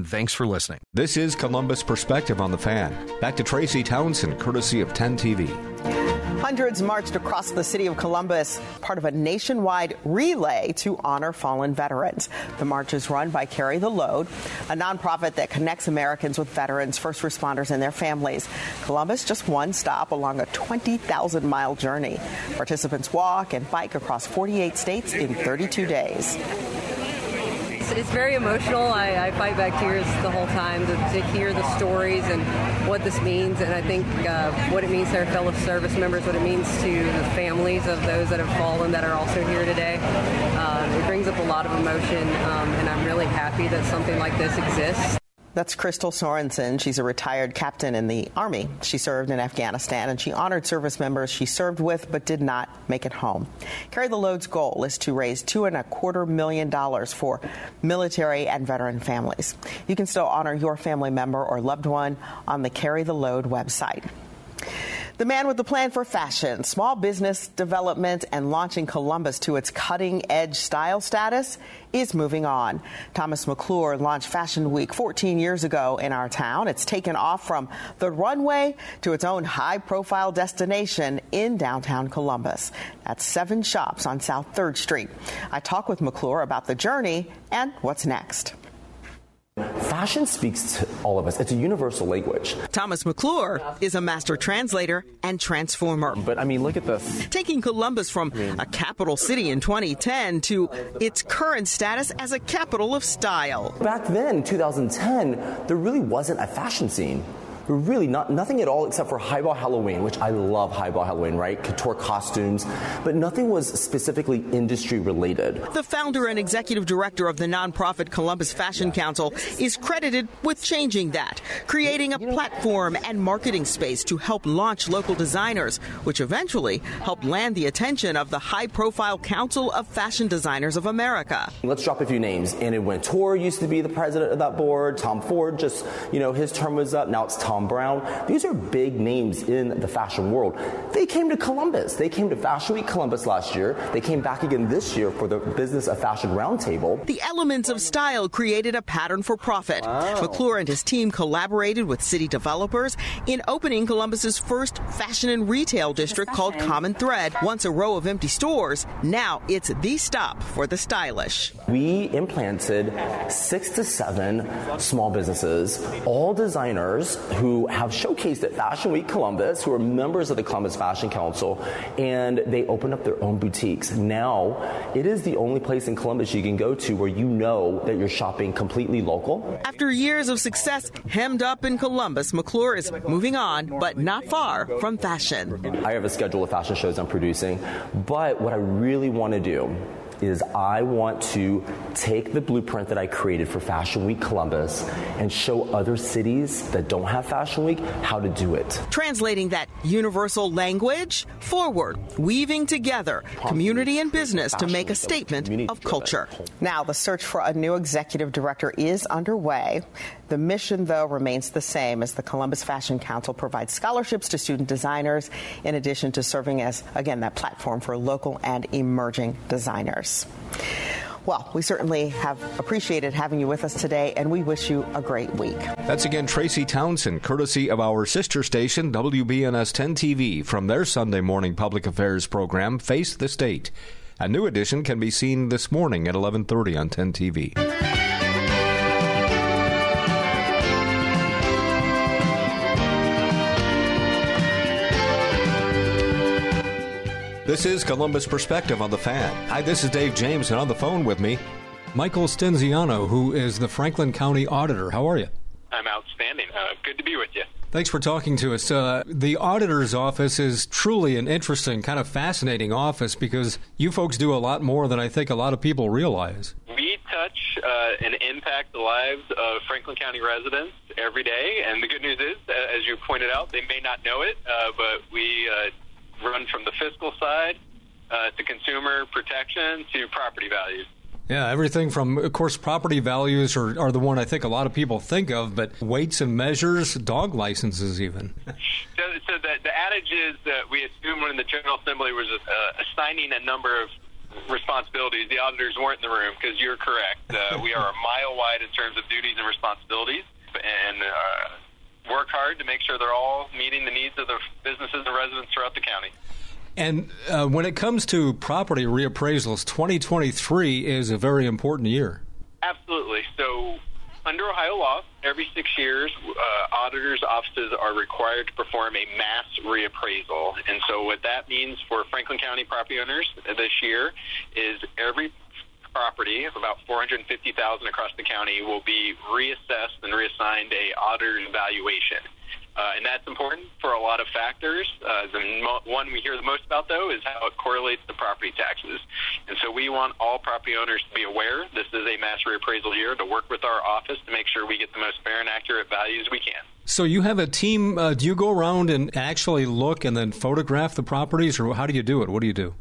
Speaker 33: thanks for listening.
Speaker 1: This is Columbus Perspective on the Fan. Back to Tracy Townsend, courtesy of 10 TV.
Speaker 2: Hundreds marched across the city of Columbus, part of a nationwide relay to honor fallen veterans. The march is run by Carry the Load, a nonprofit that connects Americans with veterans, first responders, and their families. Columbus, just one stop along a 20,000 mile journey. Participants walk and bike across 48 states in 32 days
Speaker 32: it's very emotional. I, I, fight back tears the whole time to, to, hear the stories and what this means, and I think uh, what it means to our fellow service members, what it means to the families of those that have fallen that are also here today. Uh, it brings up a lot of emotion, um, and I'm really happy that something like this exists.
Speaker 2: That's Crystal Sorensen. She's a retired captain in the Army. She served in Afghanistan and she honored service members she served with but did not make it home. Carry the Load's goal is to raise two and a quarter million dollars for military and veteran families. You can still honor your family member or loved one on the Carry the Load website. The man with the plan for fashion, small business development, and launching Columbus to its cutting edge style status is moving on. Thomas McClure launched Fashion Week 14 years ago in our town. It's taken off from the runway to its own high profile destination in downtown Columbus. That's seven shops on South 3rd Street. I talk with McClure about the journey and what's next.
Speaker 34: Fashion speaks to all of us. It's a universal language.
Speaker 2: Thomas McClure is a master translator and transformer.
Speaker 34: But I mean, look at this.
Speaker 2: Taking Columbus from a capital city in 2010 to its current status as a capital of style.
Speaker 34: Back then, 2010, there really wasn't a fashion scene really not nothing at all except for highball Halloween, which I love highball Halloween, right? Couture costumes, but nothing was specifically industry related.
Speaker 2: The founder and executive director of the nonprofit Columbus Fashion Council is credited with changing that, creating a platform and marketing space to help launch local designers, which eventually helped land the attention of the high-profile Council of Fashion Designers of America.
Speaker 34: Let's drop a few names. Anna Wintour used to be the president of that board. Tom Ford just, you know, his term was up. Now it's Tom Thom Browne. These are big names in the fashion world. They came to Columbus. They came to Fashion Week Columbus last year. They came back again this year for the Business of Fashion Roundtable.
Speaker 2: The elements of style created a pattern for profit. Wow. McClure and his team collaborated with city developers in opening Columbus's first fashion and retail district called Common Thread. Once a row of empty stores, now it's the stop for the stylish.
Speaker 34: We implanted six to seven small businesses, all designers who have showcased at Fashion Week Columbus, who are members of the Columbus Fashion Council, and they opened up their own boutiques. Now, it is the only place in Columbus you can go to where you know that you're shopping completely local.
Speaker 2: After years of success hemmed up in Columbus, McClure is moving on, but not far from fashion.
Speaker 34: I have a schedule of fashion shows I'm producing, but what I really want to do is I want to take the blueprint that I created for Fashion Week Columbus and show other cities that don't have Fashion Week how to do it.
Speaker 2: Translating that universal language forward, weaving together community and business to make a statement of culture. Now, the search for a new executive director is underway. The mission, though, remains the same as the Columbus Fashion Council provides scholarships to student designers, in addition to serving as, again, that platform for local and emerging designers. Well, we certainly have appreciated having you with us today, and we wish you a great week.
Speaker 1: That's again Tracy Townsend, courtesy of our sister station, WBNS 10 TV, from their Sunday morning public affairs program, Face the State. A new edition can be seen this morning at 11:30 on 10 TV. This is Columbus Perspective on the Fan. Hi, this is Dave James, and on the phone with me, Michael Stinziano, who is the Franklin County Auditor. How are you?
Speaker 35: I'm outstanding. Uh, good to be with you.
Speaker 1: Thanks for talking to us. Uh, the auditor's office is truly an interesting, kind of fascinating office because you folks do a lot more than I think a lot of people realize.
Speaker 35: We touch uh, and impact the lives of Franklin County residents every day, and the good news is, uh, as you pointed out, they may not know it, uh, but we uh, run from the fiscal side uh, to consumer protection to property values.
Speaker 1: Yeah, everything from, of course, property values are, are the one I think a lot of people think of, but weights and measures, dog licenses, even.
Speaker 35: so, so the, the adage is that we assumed when the General Assembly was uh, assigning a number of responsibilities, the auditors weren't in the room because you're correct. Uh, we are a mile wide in terms of duties and responsibilities, and uh, work hard to make sure they're all meeting the needs of the businesses and residents throughout the county.
Speaker 1: And uh, when it comes to property reappraisals, 2023 is a very important year.
Speaker 35: Absolutely. So, under Ohio law, every six years, uh, auditors' offices are required to perform a mass reappraisal. And so, what that means for Franklin County property owners this year is every property of about 450,000 across the county will be reassessed and reassigned a auditor's valuation. Uh, and that's important for a lot of factors. Uh, the mo- one we hear the most about, though, is how it correlates to property taxes. And so we want all property owners to be aware this is a mass reappraisal year to work with our office to make sure we get the most fair and accurate values we can.
Speaker 1: So you have a team. Uh, do you go around and actually look and then photograph the properties, or how do you do it? What do you do?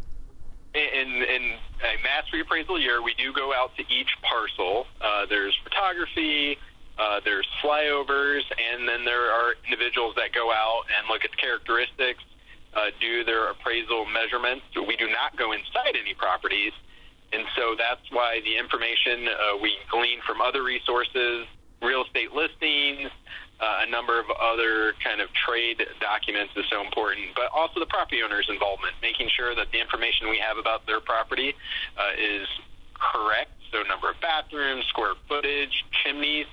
Speaker 35: In, in a mass reappraisal year, we do go out to each parcel. Uh, there's photography. Uh, there's flyovers, and then there are individuals that go out and look at the characteristics, uh, do their appraisal measurements. We do not go inside any properties, and so that's why the information uh, we glean from other resources, real estate listings, uh, a number of other kind of trade documents is so important, but also the property owner's involvement, making sure that the information we have about their property uh, is correct. So, number of bathrooms, square footage, chimneys,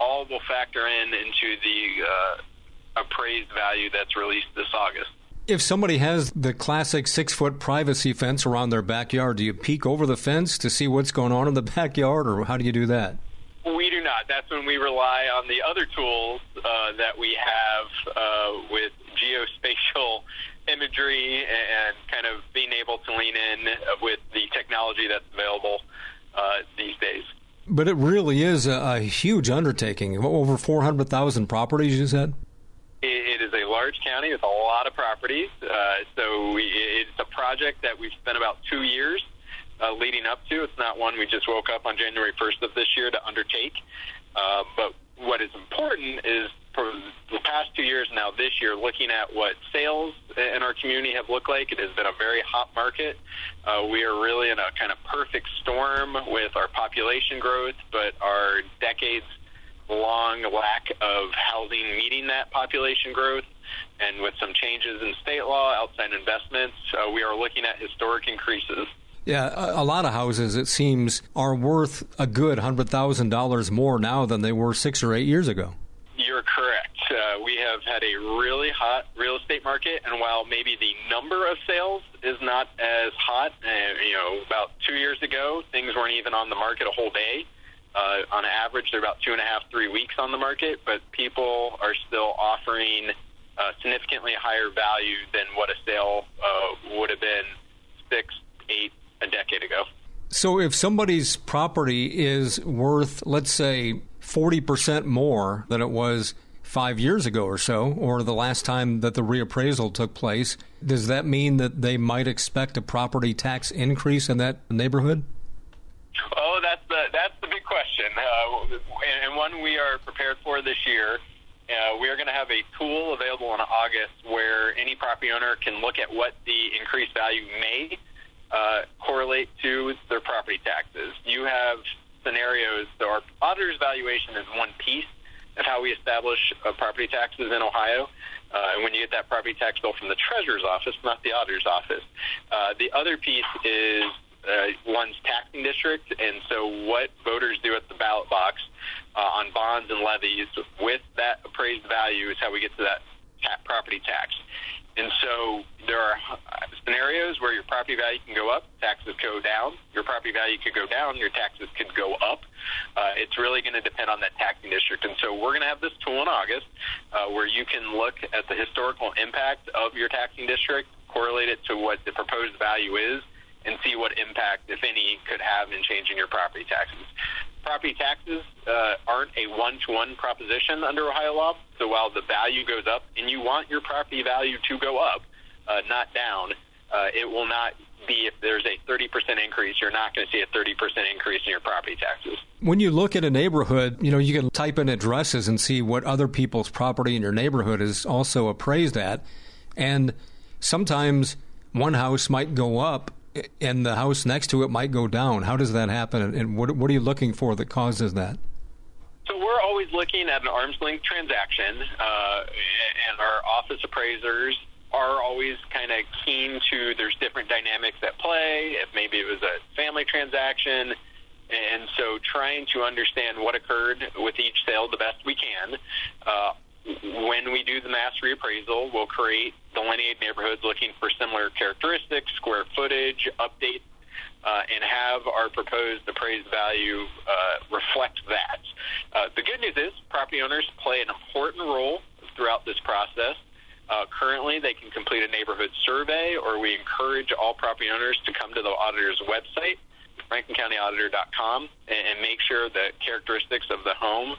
Speaker 35: all will factor in into the uh, appraised value that's released this August.
Speaker 1: If somebody has the classic six foot privacy fence around their backyard, do you peek over the fence to see what's going on in the backyard, or how do you do that?
Speaker 35: We do not. That's when we rely on the other tools uh, that we have uh, with geospatial imagery and kind of being able to lean in with the technology that's available uh, these days.
Speaker 1: But it really is a, a huge undertaking. Over 400,000 properties, you said?
Speaker 35: It, it is a large county with a lot of properties. Uh, so we, it's a project that we've spent about two years uh, leading up to. It's not one we just woke up on January 1st of this year to undertake. Uh, but what is important is for the past two years now, this year, looking at what sales in our community have looked like. It has been a very hot market. Uh, we are really in a kind of perfect storm with our population growth, but our decades long lack of housing meeting that population growth. And with some changes in state law, outside investments, uh, we are looking at historic increases.
Speaker 1: Yeah, a, a, lot of houses, it seems, are worth a good $100,000 more now than they were six or eight years ago.
Speaker 35: You're correct. Uh, we have had a really hot real estate market, and while maybe the number of sales is not as hot, uh, you know, about two years ago, things weren't even on the market a whole day. Uh, on average, they're about two and a half, three weeks on the market, but people are still offering uh, significantly higher value than what a sale uh, would have been six, eight, a decade ago.
Speaker 1: So if somebody's property is worth, let's say, 40% more than it was five years ago or so, or the last time that the reappraisal took place, does that mean that they might expect a property tax increase in that neighborhood?
Speaker 35: Oh, that's the that's the big question uh, and, and one we are prepared for this year. Uh, we are going to have a tool available in August where any property owner can look at what the increased value may uh, correlate to their property taxes. You have scenarios. So our auditor's valuation is one piece of how we establish uh, property taxes in Ohio. Uh, and when you get that property tax bill from the treasurer's office, not the auditor's office. Uh, the other piece is uh, one's taxing district, and so what voters do at the ballot box uh, on bonds and levies with that appraised value is how we get to that property tax. And so there are scenarios where your property value can go up, taxes go down. Your property value could go down, your taxes could go up. Uh, it's really going to depend on that taxing district. And so we're going to have this tool in August uh, where you can look at the historical impact of your taxing district, correlate it to what the proposed value is, and see what impact, if any, could have in changing your property taxes property taxes uh, aren't a one-to-one proposition under Ohio law. So while the value goes up, and you want your property value to go up, uh, not down, uh, it will not be if there's a 30% increase, you're not going to see a 30% increase in your property taxes.
Speaker 1: When you look at a neighborhood, you know, you can type in addresses and see what other people's property in your neighborhood is also appraised at. And sometimes one house might go up and the house next to it might go down. How does that happen, and what what are you looking for that causes that?
Speaker 35: So we're always looking at an arm's length transaction, uh, and our office appraisers are always kind of keen to. There's different dynamics at play. If maybe it was a family transaction. And so, trying to understand what occurred with each sale the best we can. Uh, when we do the mass reappraisal, we'll create delineated neighborhoods looking for similar characteristics, square footage, updates, uh, and have our proposed appraised value uh, reflect that. Uh, the good news is property owners play an important role throughout this process. Uh, currently, they can complete a neighborhood survey, or we encourage all property owners to come to the auditor's website, franklincountyauditor.com, and, and make sure the characteristics of the home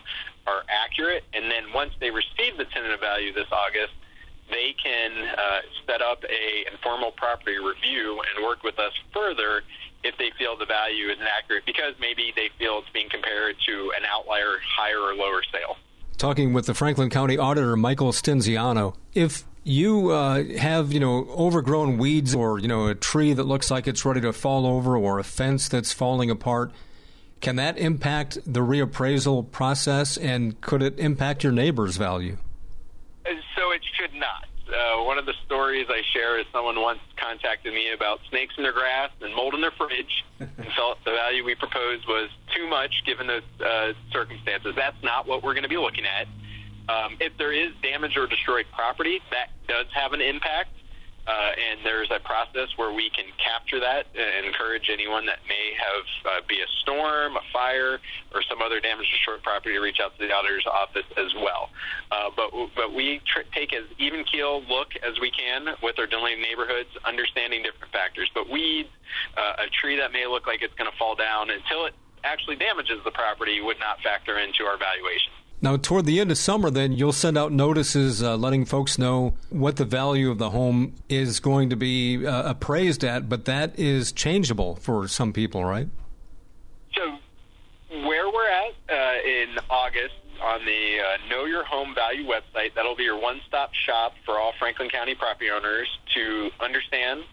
Speaker 35: are accurate. And then once they receive the tentative value this August, they can uh, set up a informal property review and work with us further if they feel the value is inaccurate because maybe they feel it's being compared to an outlier higher or lower sale.
Speaker 1: Talking with the Franklin County Auditor Michael Stinziano, if you uh, have you know overgrown weeds or you know a tree that looks like it's ready to fall over or a fence that's falling apart can that impact the reappraisal process and could it impact your neighbor's value?
Speaker 35: So it should not. Uh, one of the stories I share is someone once contacted me about snakes in their grass and mold in their fridge and felt the value we proposed was too much given the uh, circumstances. That's not what we're going to be looking at. Um, if there is damage or destroyed property, that does have an impact. Uh, and there's a process where we can capture that and encourage anyone that may have uh, be a storm, a fire, or some other damage to short property to reach out to the auditor's office as well. Uh, but but we tr- take as even keel look as we can with our delineated neighborhoods, understanding different factors. But weeds, uh, a tree that may look like it's going to fall down until it actually damages the property would not factor into our valuation.
Speaker 1: Now, toward the end of summer, then you'll send out notices uh, letting folks know what the value of the home is going to be uh, appraised at, but that is changeable for some people, right?
Speaker 35: So, where we're at uh, in August on the uh, Know Your Home Value website, that'll be your one stop shop for all Franklin County property owners to understand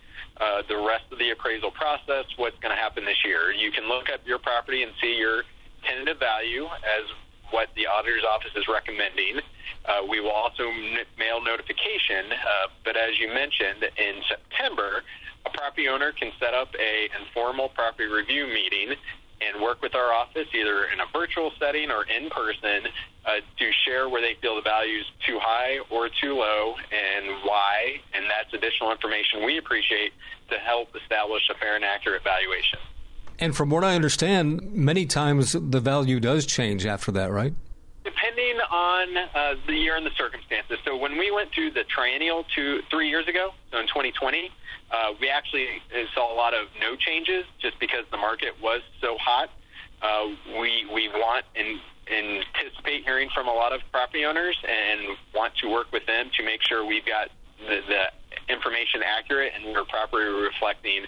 Speaker 35: uh, the rest of the appraisal process, what's going to happen this year. You can look up your property and see your tentative value as what the auditor's office is recommending. Uh, we will also n- mail notification, uh, but as you mentioned, in September, a property owner can set up a informal property review meeting and work with our office either in a virtual setting or in person uh, to share where they feel the value is too high or too low and why. And that's additional information we appreciate to help establish a fair and accurate valuation.
Speaker 1: And from what I understand, many times the value does change after that, right?
Speaker 35: Depending on uh, the year and the circumstances. So when we went through the triennial two, three years ago, so in 2020, uh, we actually saw a lot of no changes just because the market was so hot. Uh, we we want and anticipate hearing from a lot of property owners and want to work with them to make sure we've got the, the information accurate and we're properly reflecting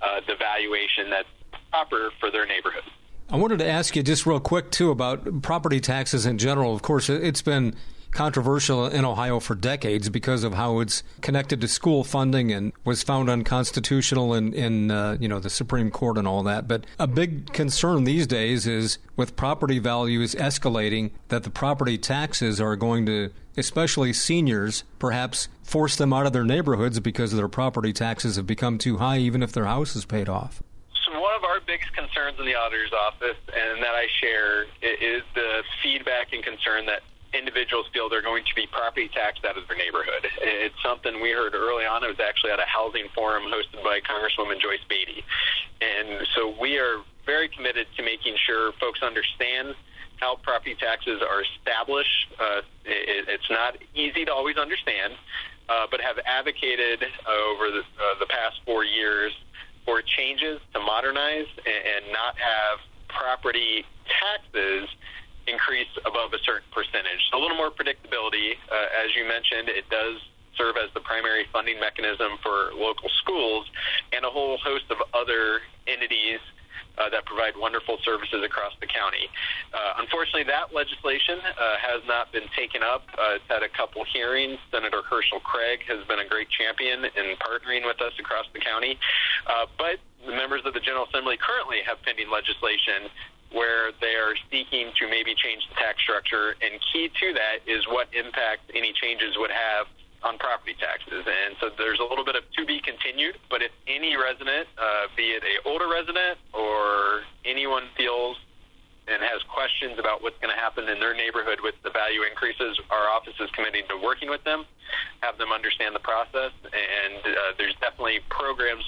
Speaker 35: uh, the valuation that's proper for their neighborhood.
Speaker 1: I wanted to ask you just real quick, too, about property taxes in general. Of course, it's been controversial in Ohio for decades because of how it's connected to school funding and was found unconstitutional in, in uh, you know the Supreme Court and all that. But a big concern these days is with property values escalating that the property taxes are going to, especially seniors, perhaps force them out of their neighborhoods because their property taxes have become too high, even if their house is paid off
Speaker 35: So one of our biggest concerns in the auditor's office, and that I share, is the feedback and concern that individuals feel they're going to be property taxed out of their neighborhood. It's something we heard early on. It was actually at a housing forum hosted by Congresswoman Joyce Beatty. And so we are very committed to making sure folks understand how property taxes are established. Uh, it, it's not easy to always understand, uh, but have advocated over the, uh, the past four years for changes to modernize and, and not have property taxes increase above a certain percentage. So a little more predictability. Uh, as you mentioned, it does serve as the primary funding mechanism for local schools and a whole host of other entities uh, that provide wonderful services across the county. Uh, unfortunately, that legislation uh, has not been taken up. Uh, it's had a couple hearings. Senator Hearcel Craig has been a great champion in partnering with us across the county. Uh, but the members of the General Assembly currently have pending legislation where they are seeking to maybe change the tax structure. And key to that is what impact any changes would have on property taxes. And so there's a little bit of to be continued. But if any resident, uh, be it a older resident or anyone feels and has questions about what's going to happen in their neighborhood with the value increases, our office is committed to working with them, have them understand the process, and uh, there's definitely programs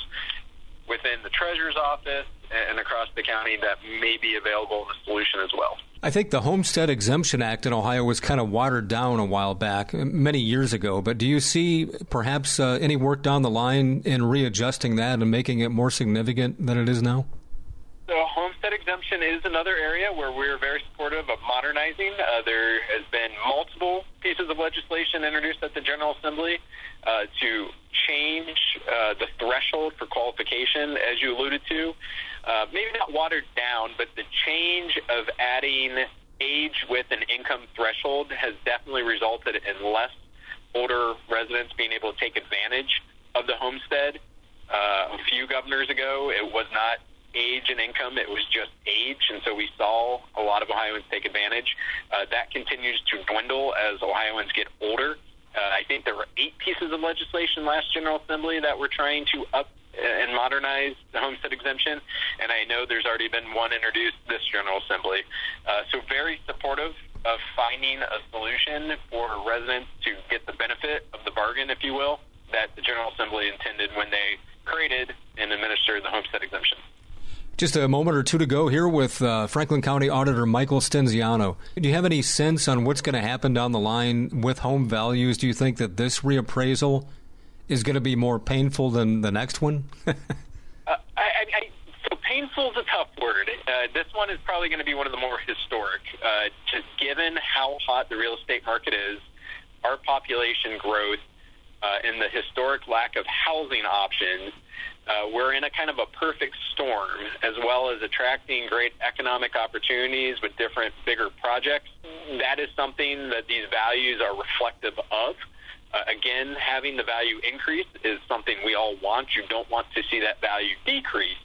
Speaker 35: within the treasurer's office and across the county that may be available in the solution as well.
Speaker 1: I think the Homestead Exemption Act in Ohio was kind of watered down a while back, many years ago. But do you see perhaps uh, any work down the line in readjusting that and making it more significant than it is now?
Speaker 35: The homestead exemption is another area where we're very supportive of modernizing. Uh, there has been multiple pieces of legislation introduced at the General Assembly uh, to change uh, the threshold for qualification, as you alluded to. Uh, maybe not watered down, but the change of adding age with an income threshold has definitely resulted in less older residents being able to take advantage of the homestead. Uh, a few governors ago, it was not age and income. It was just age, and so we saw a lot of Ohioans take advantage. Uh, that continues to dwindle as Ohioans get older. Uh, I think there were eight pieces of legislation last General Assembly that were trying to up and modernize the homestead exemption, and I know there's already been one introduced this General Assembly. Uh, so very supportive of finding a solution for residents to get the benefit of the bargain, if you will, that the General Assembly intended when they created and administered the homestead exemption.
Speaker 1: Just a moment or two to go here with uh, Franklin County Auditor Michael Stinziano. Do you have any sense on what's going to happen down the line with home values? Do you think that this reappraisal is going to be more painful than the next one?
Speaker 35: uh, I, I, so painful is a tough word. Uh, this one is probably going to be one of the more historic. Uh, just given how hot the real estate market is, our population growth, uh, and the historic lack of housing options uh, we're in a kind of a perfect storm, as well as attracting great economic opportunities with different bigger projects. That is something that these values are reflective of. Uh, again, having the value increase is something we all want. You don't want to see that value decrease,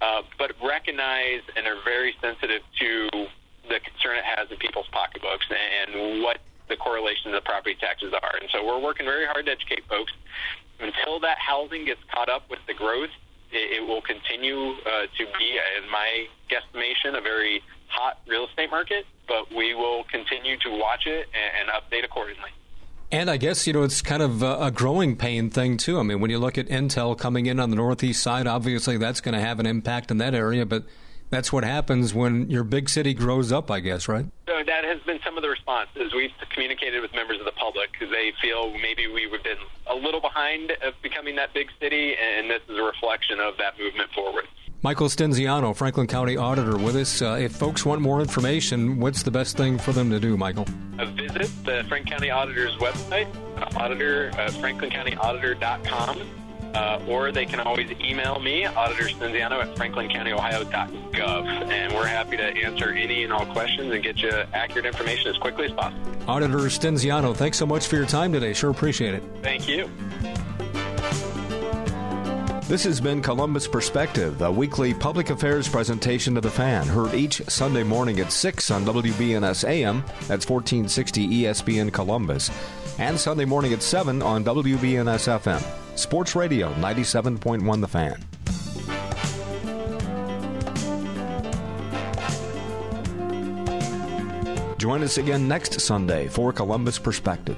Speaker 35: uh, but recognize and are very sensitive to the concern it has in people's pocketbooks and what the correlation of the property taxes are. And so we're working very hard to educate folks until that housing gets caught up with the growth, it, it will continue uh, to be, in my guesstimation, a very hot real estate market. But we will continue to watch it and, and update accordingly.
Speaker 1: And I guess, you know, it's kind of a, growing pain thing, too. I mean, when you look at Intel coming in on the Northeast side, obviously that's going to have an impact in that area. But that's what happens when your big city grows up, I guess, right?
Speaker 35: So that has been some of the responses. We've communicated with members of the public because they feel maybe we've been a little behind of becoming that big city, and this is a reflection of that movement forward.
Speaker 1: Michael Stinziano, Franklin County Auditor, with us. Uh, if folks want more information, what's the best thing for them to do, Michael?
Speaker 35: Uh, visit the Franklin County Auditor's website, auditor, uh, franklincountyauditor.com uh, or they can always email me, Auditor Stinziano at franklincountyohio.gov, and we're happy to answer any and all questions and get you accurate information as quickly as possible.
Speaker 1: Auditor Stinziano, thanks so much for your time today. Sure appreciate it.
Speaker 35: Thank you.
Speaker 1: This has been Columbus Perspective, a weekly public affairs presentation of the fan, heard each Sunday morning at 6 on WBNS AM, that's 1460 ESPN Columbus, and Sunday morning at 7 on WBNS FM. Sports Radio 97.1 The Fan. Join us again next Sunday for Columbus Perspective.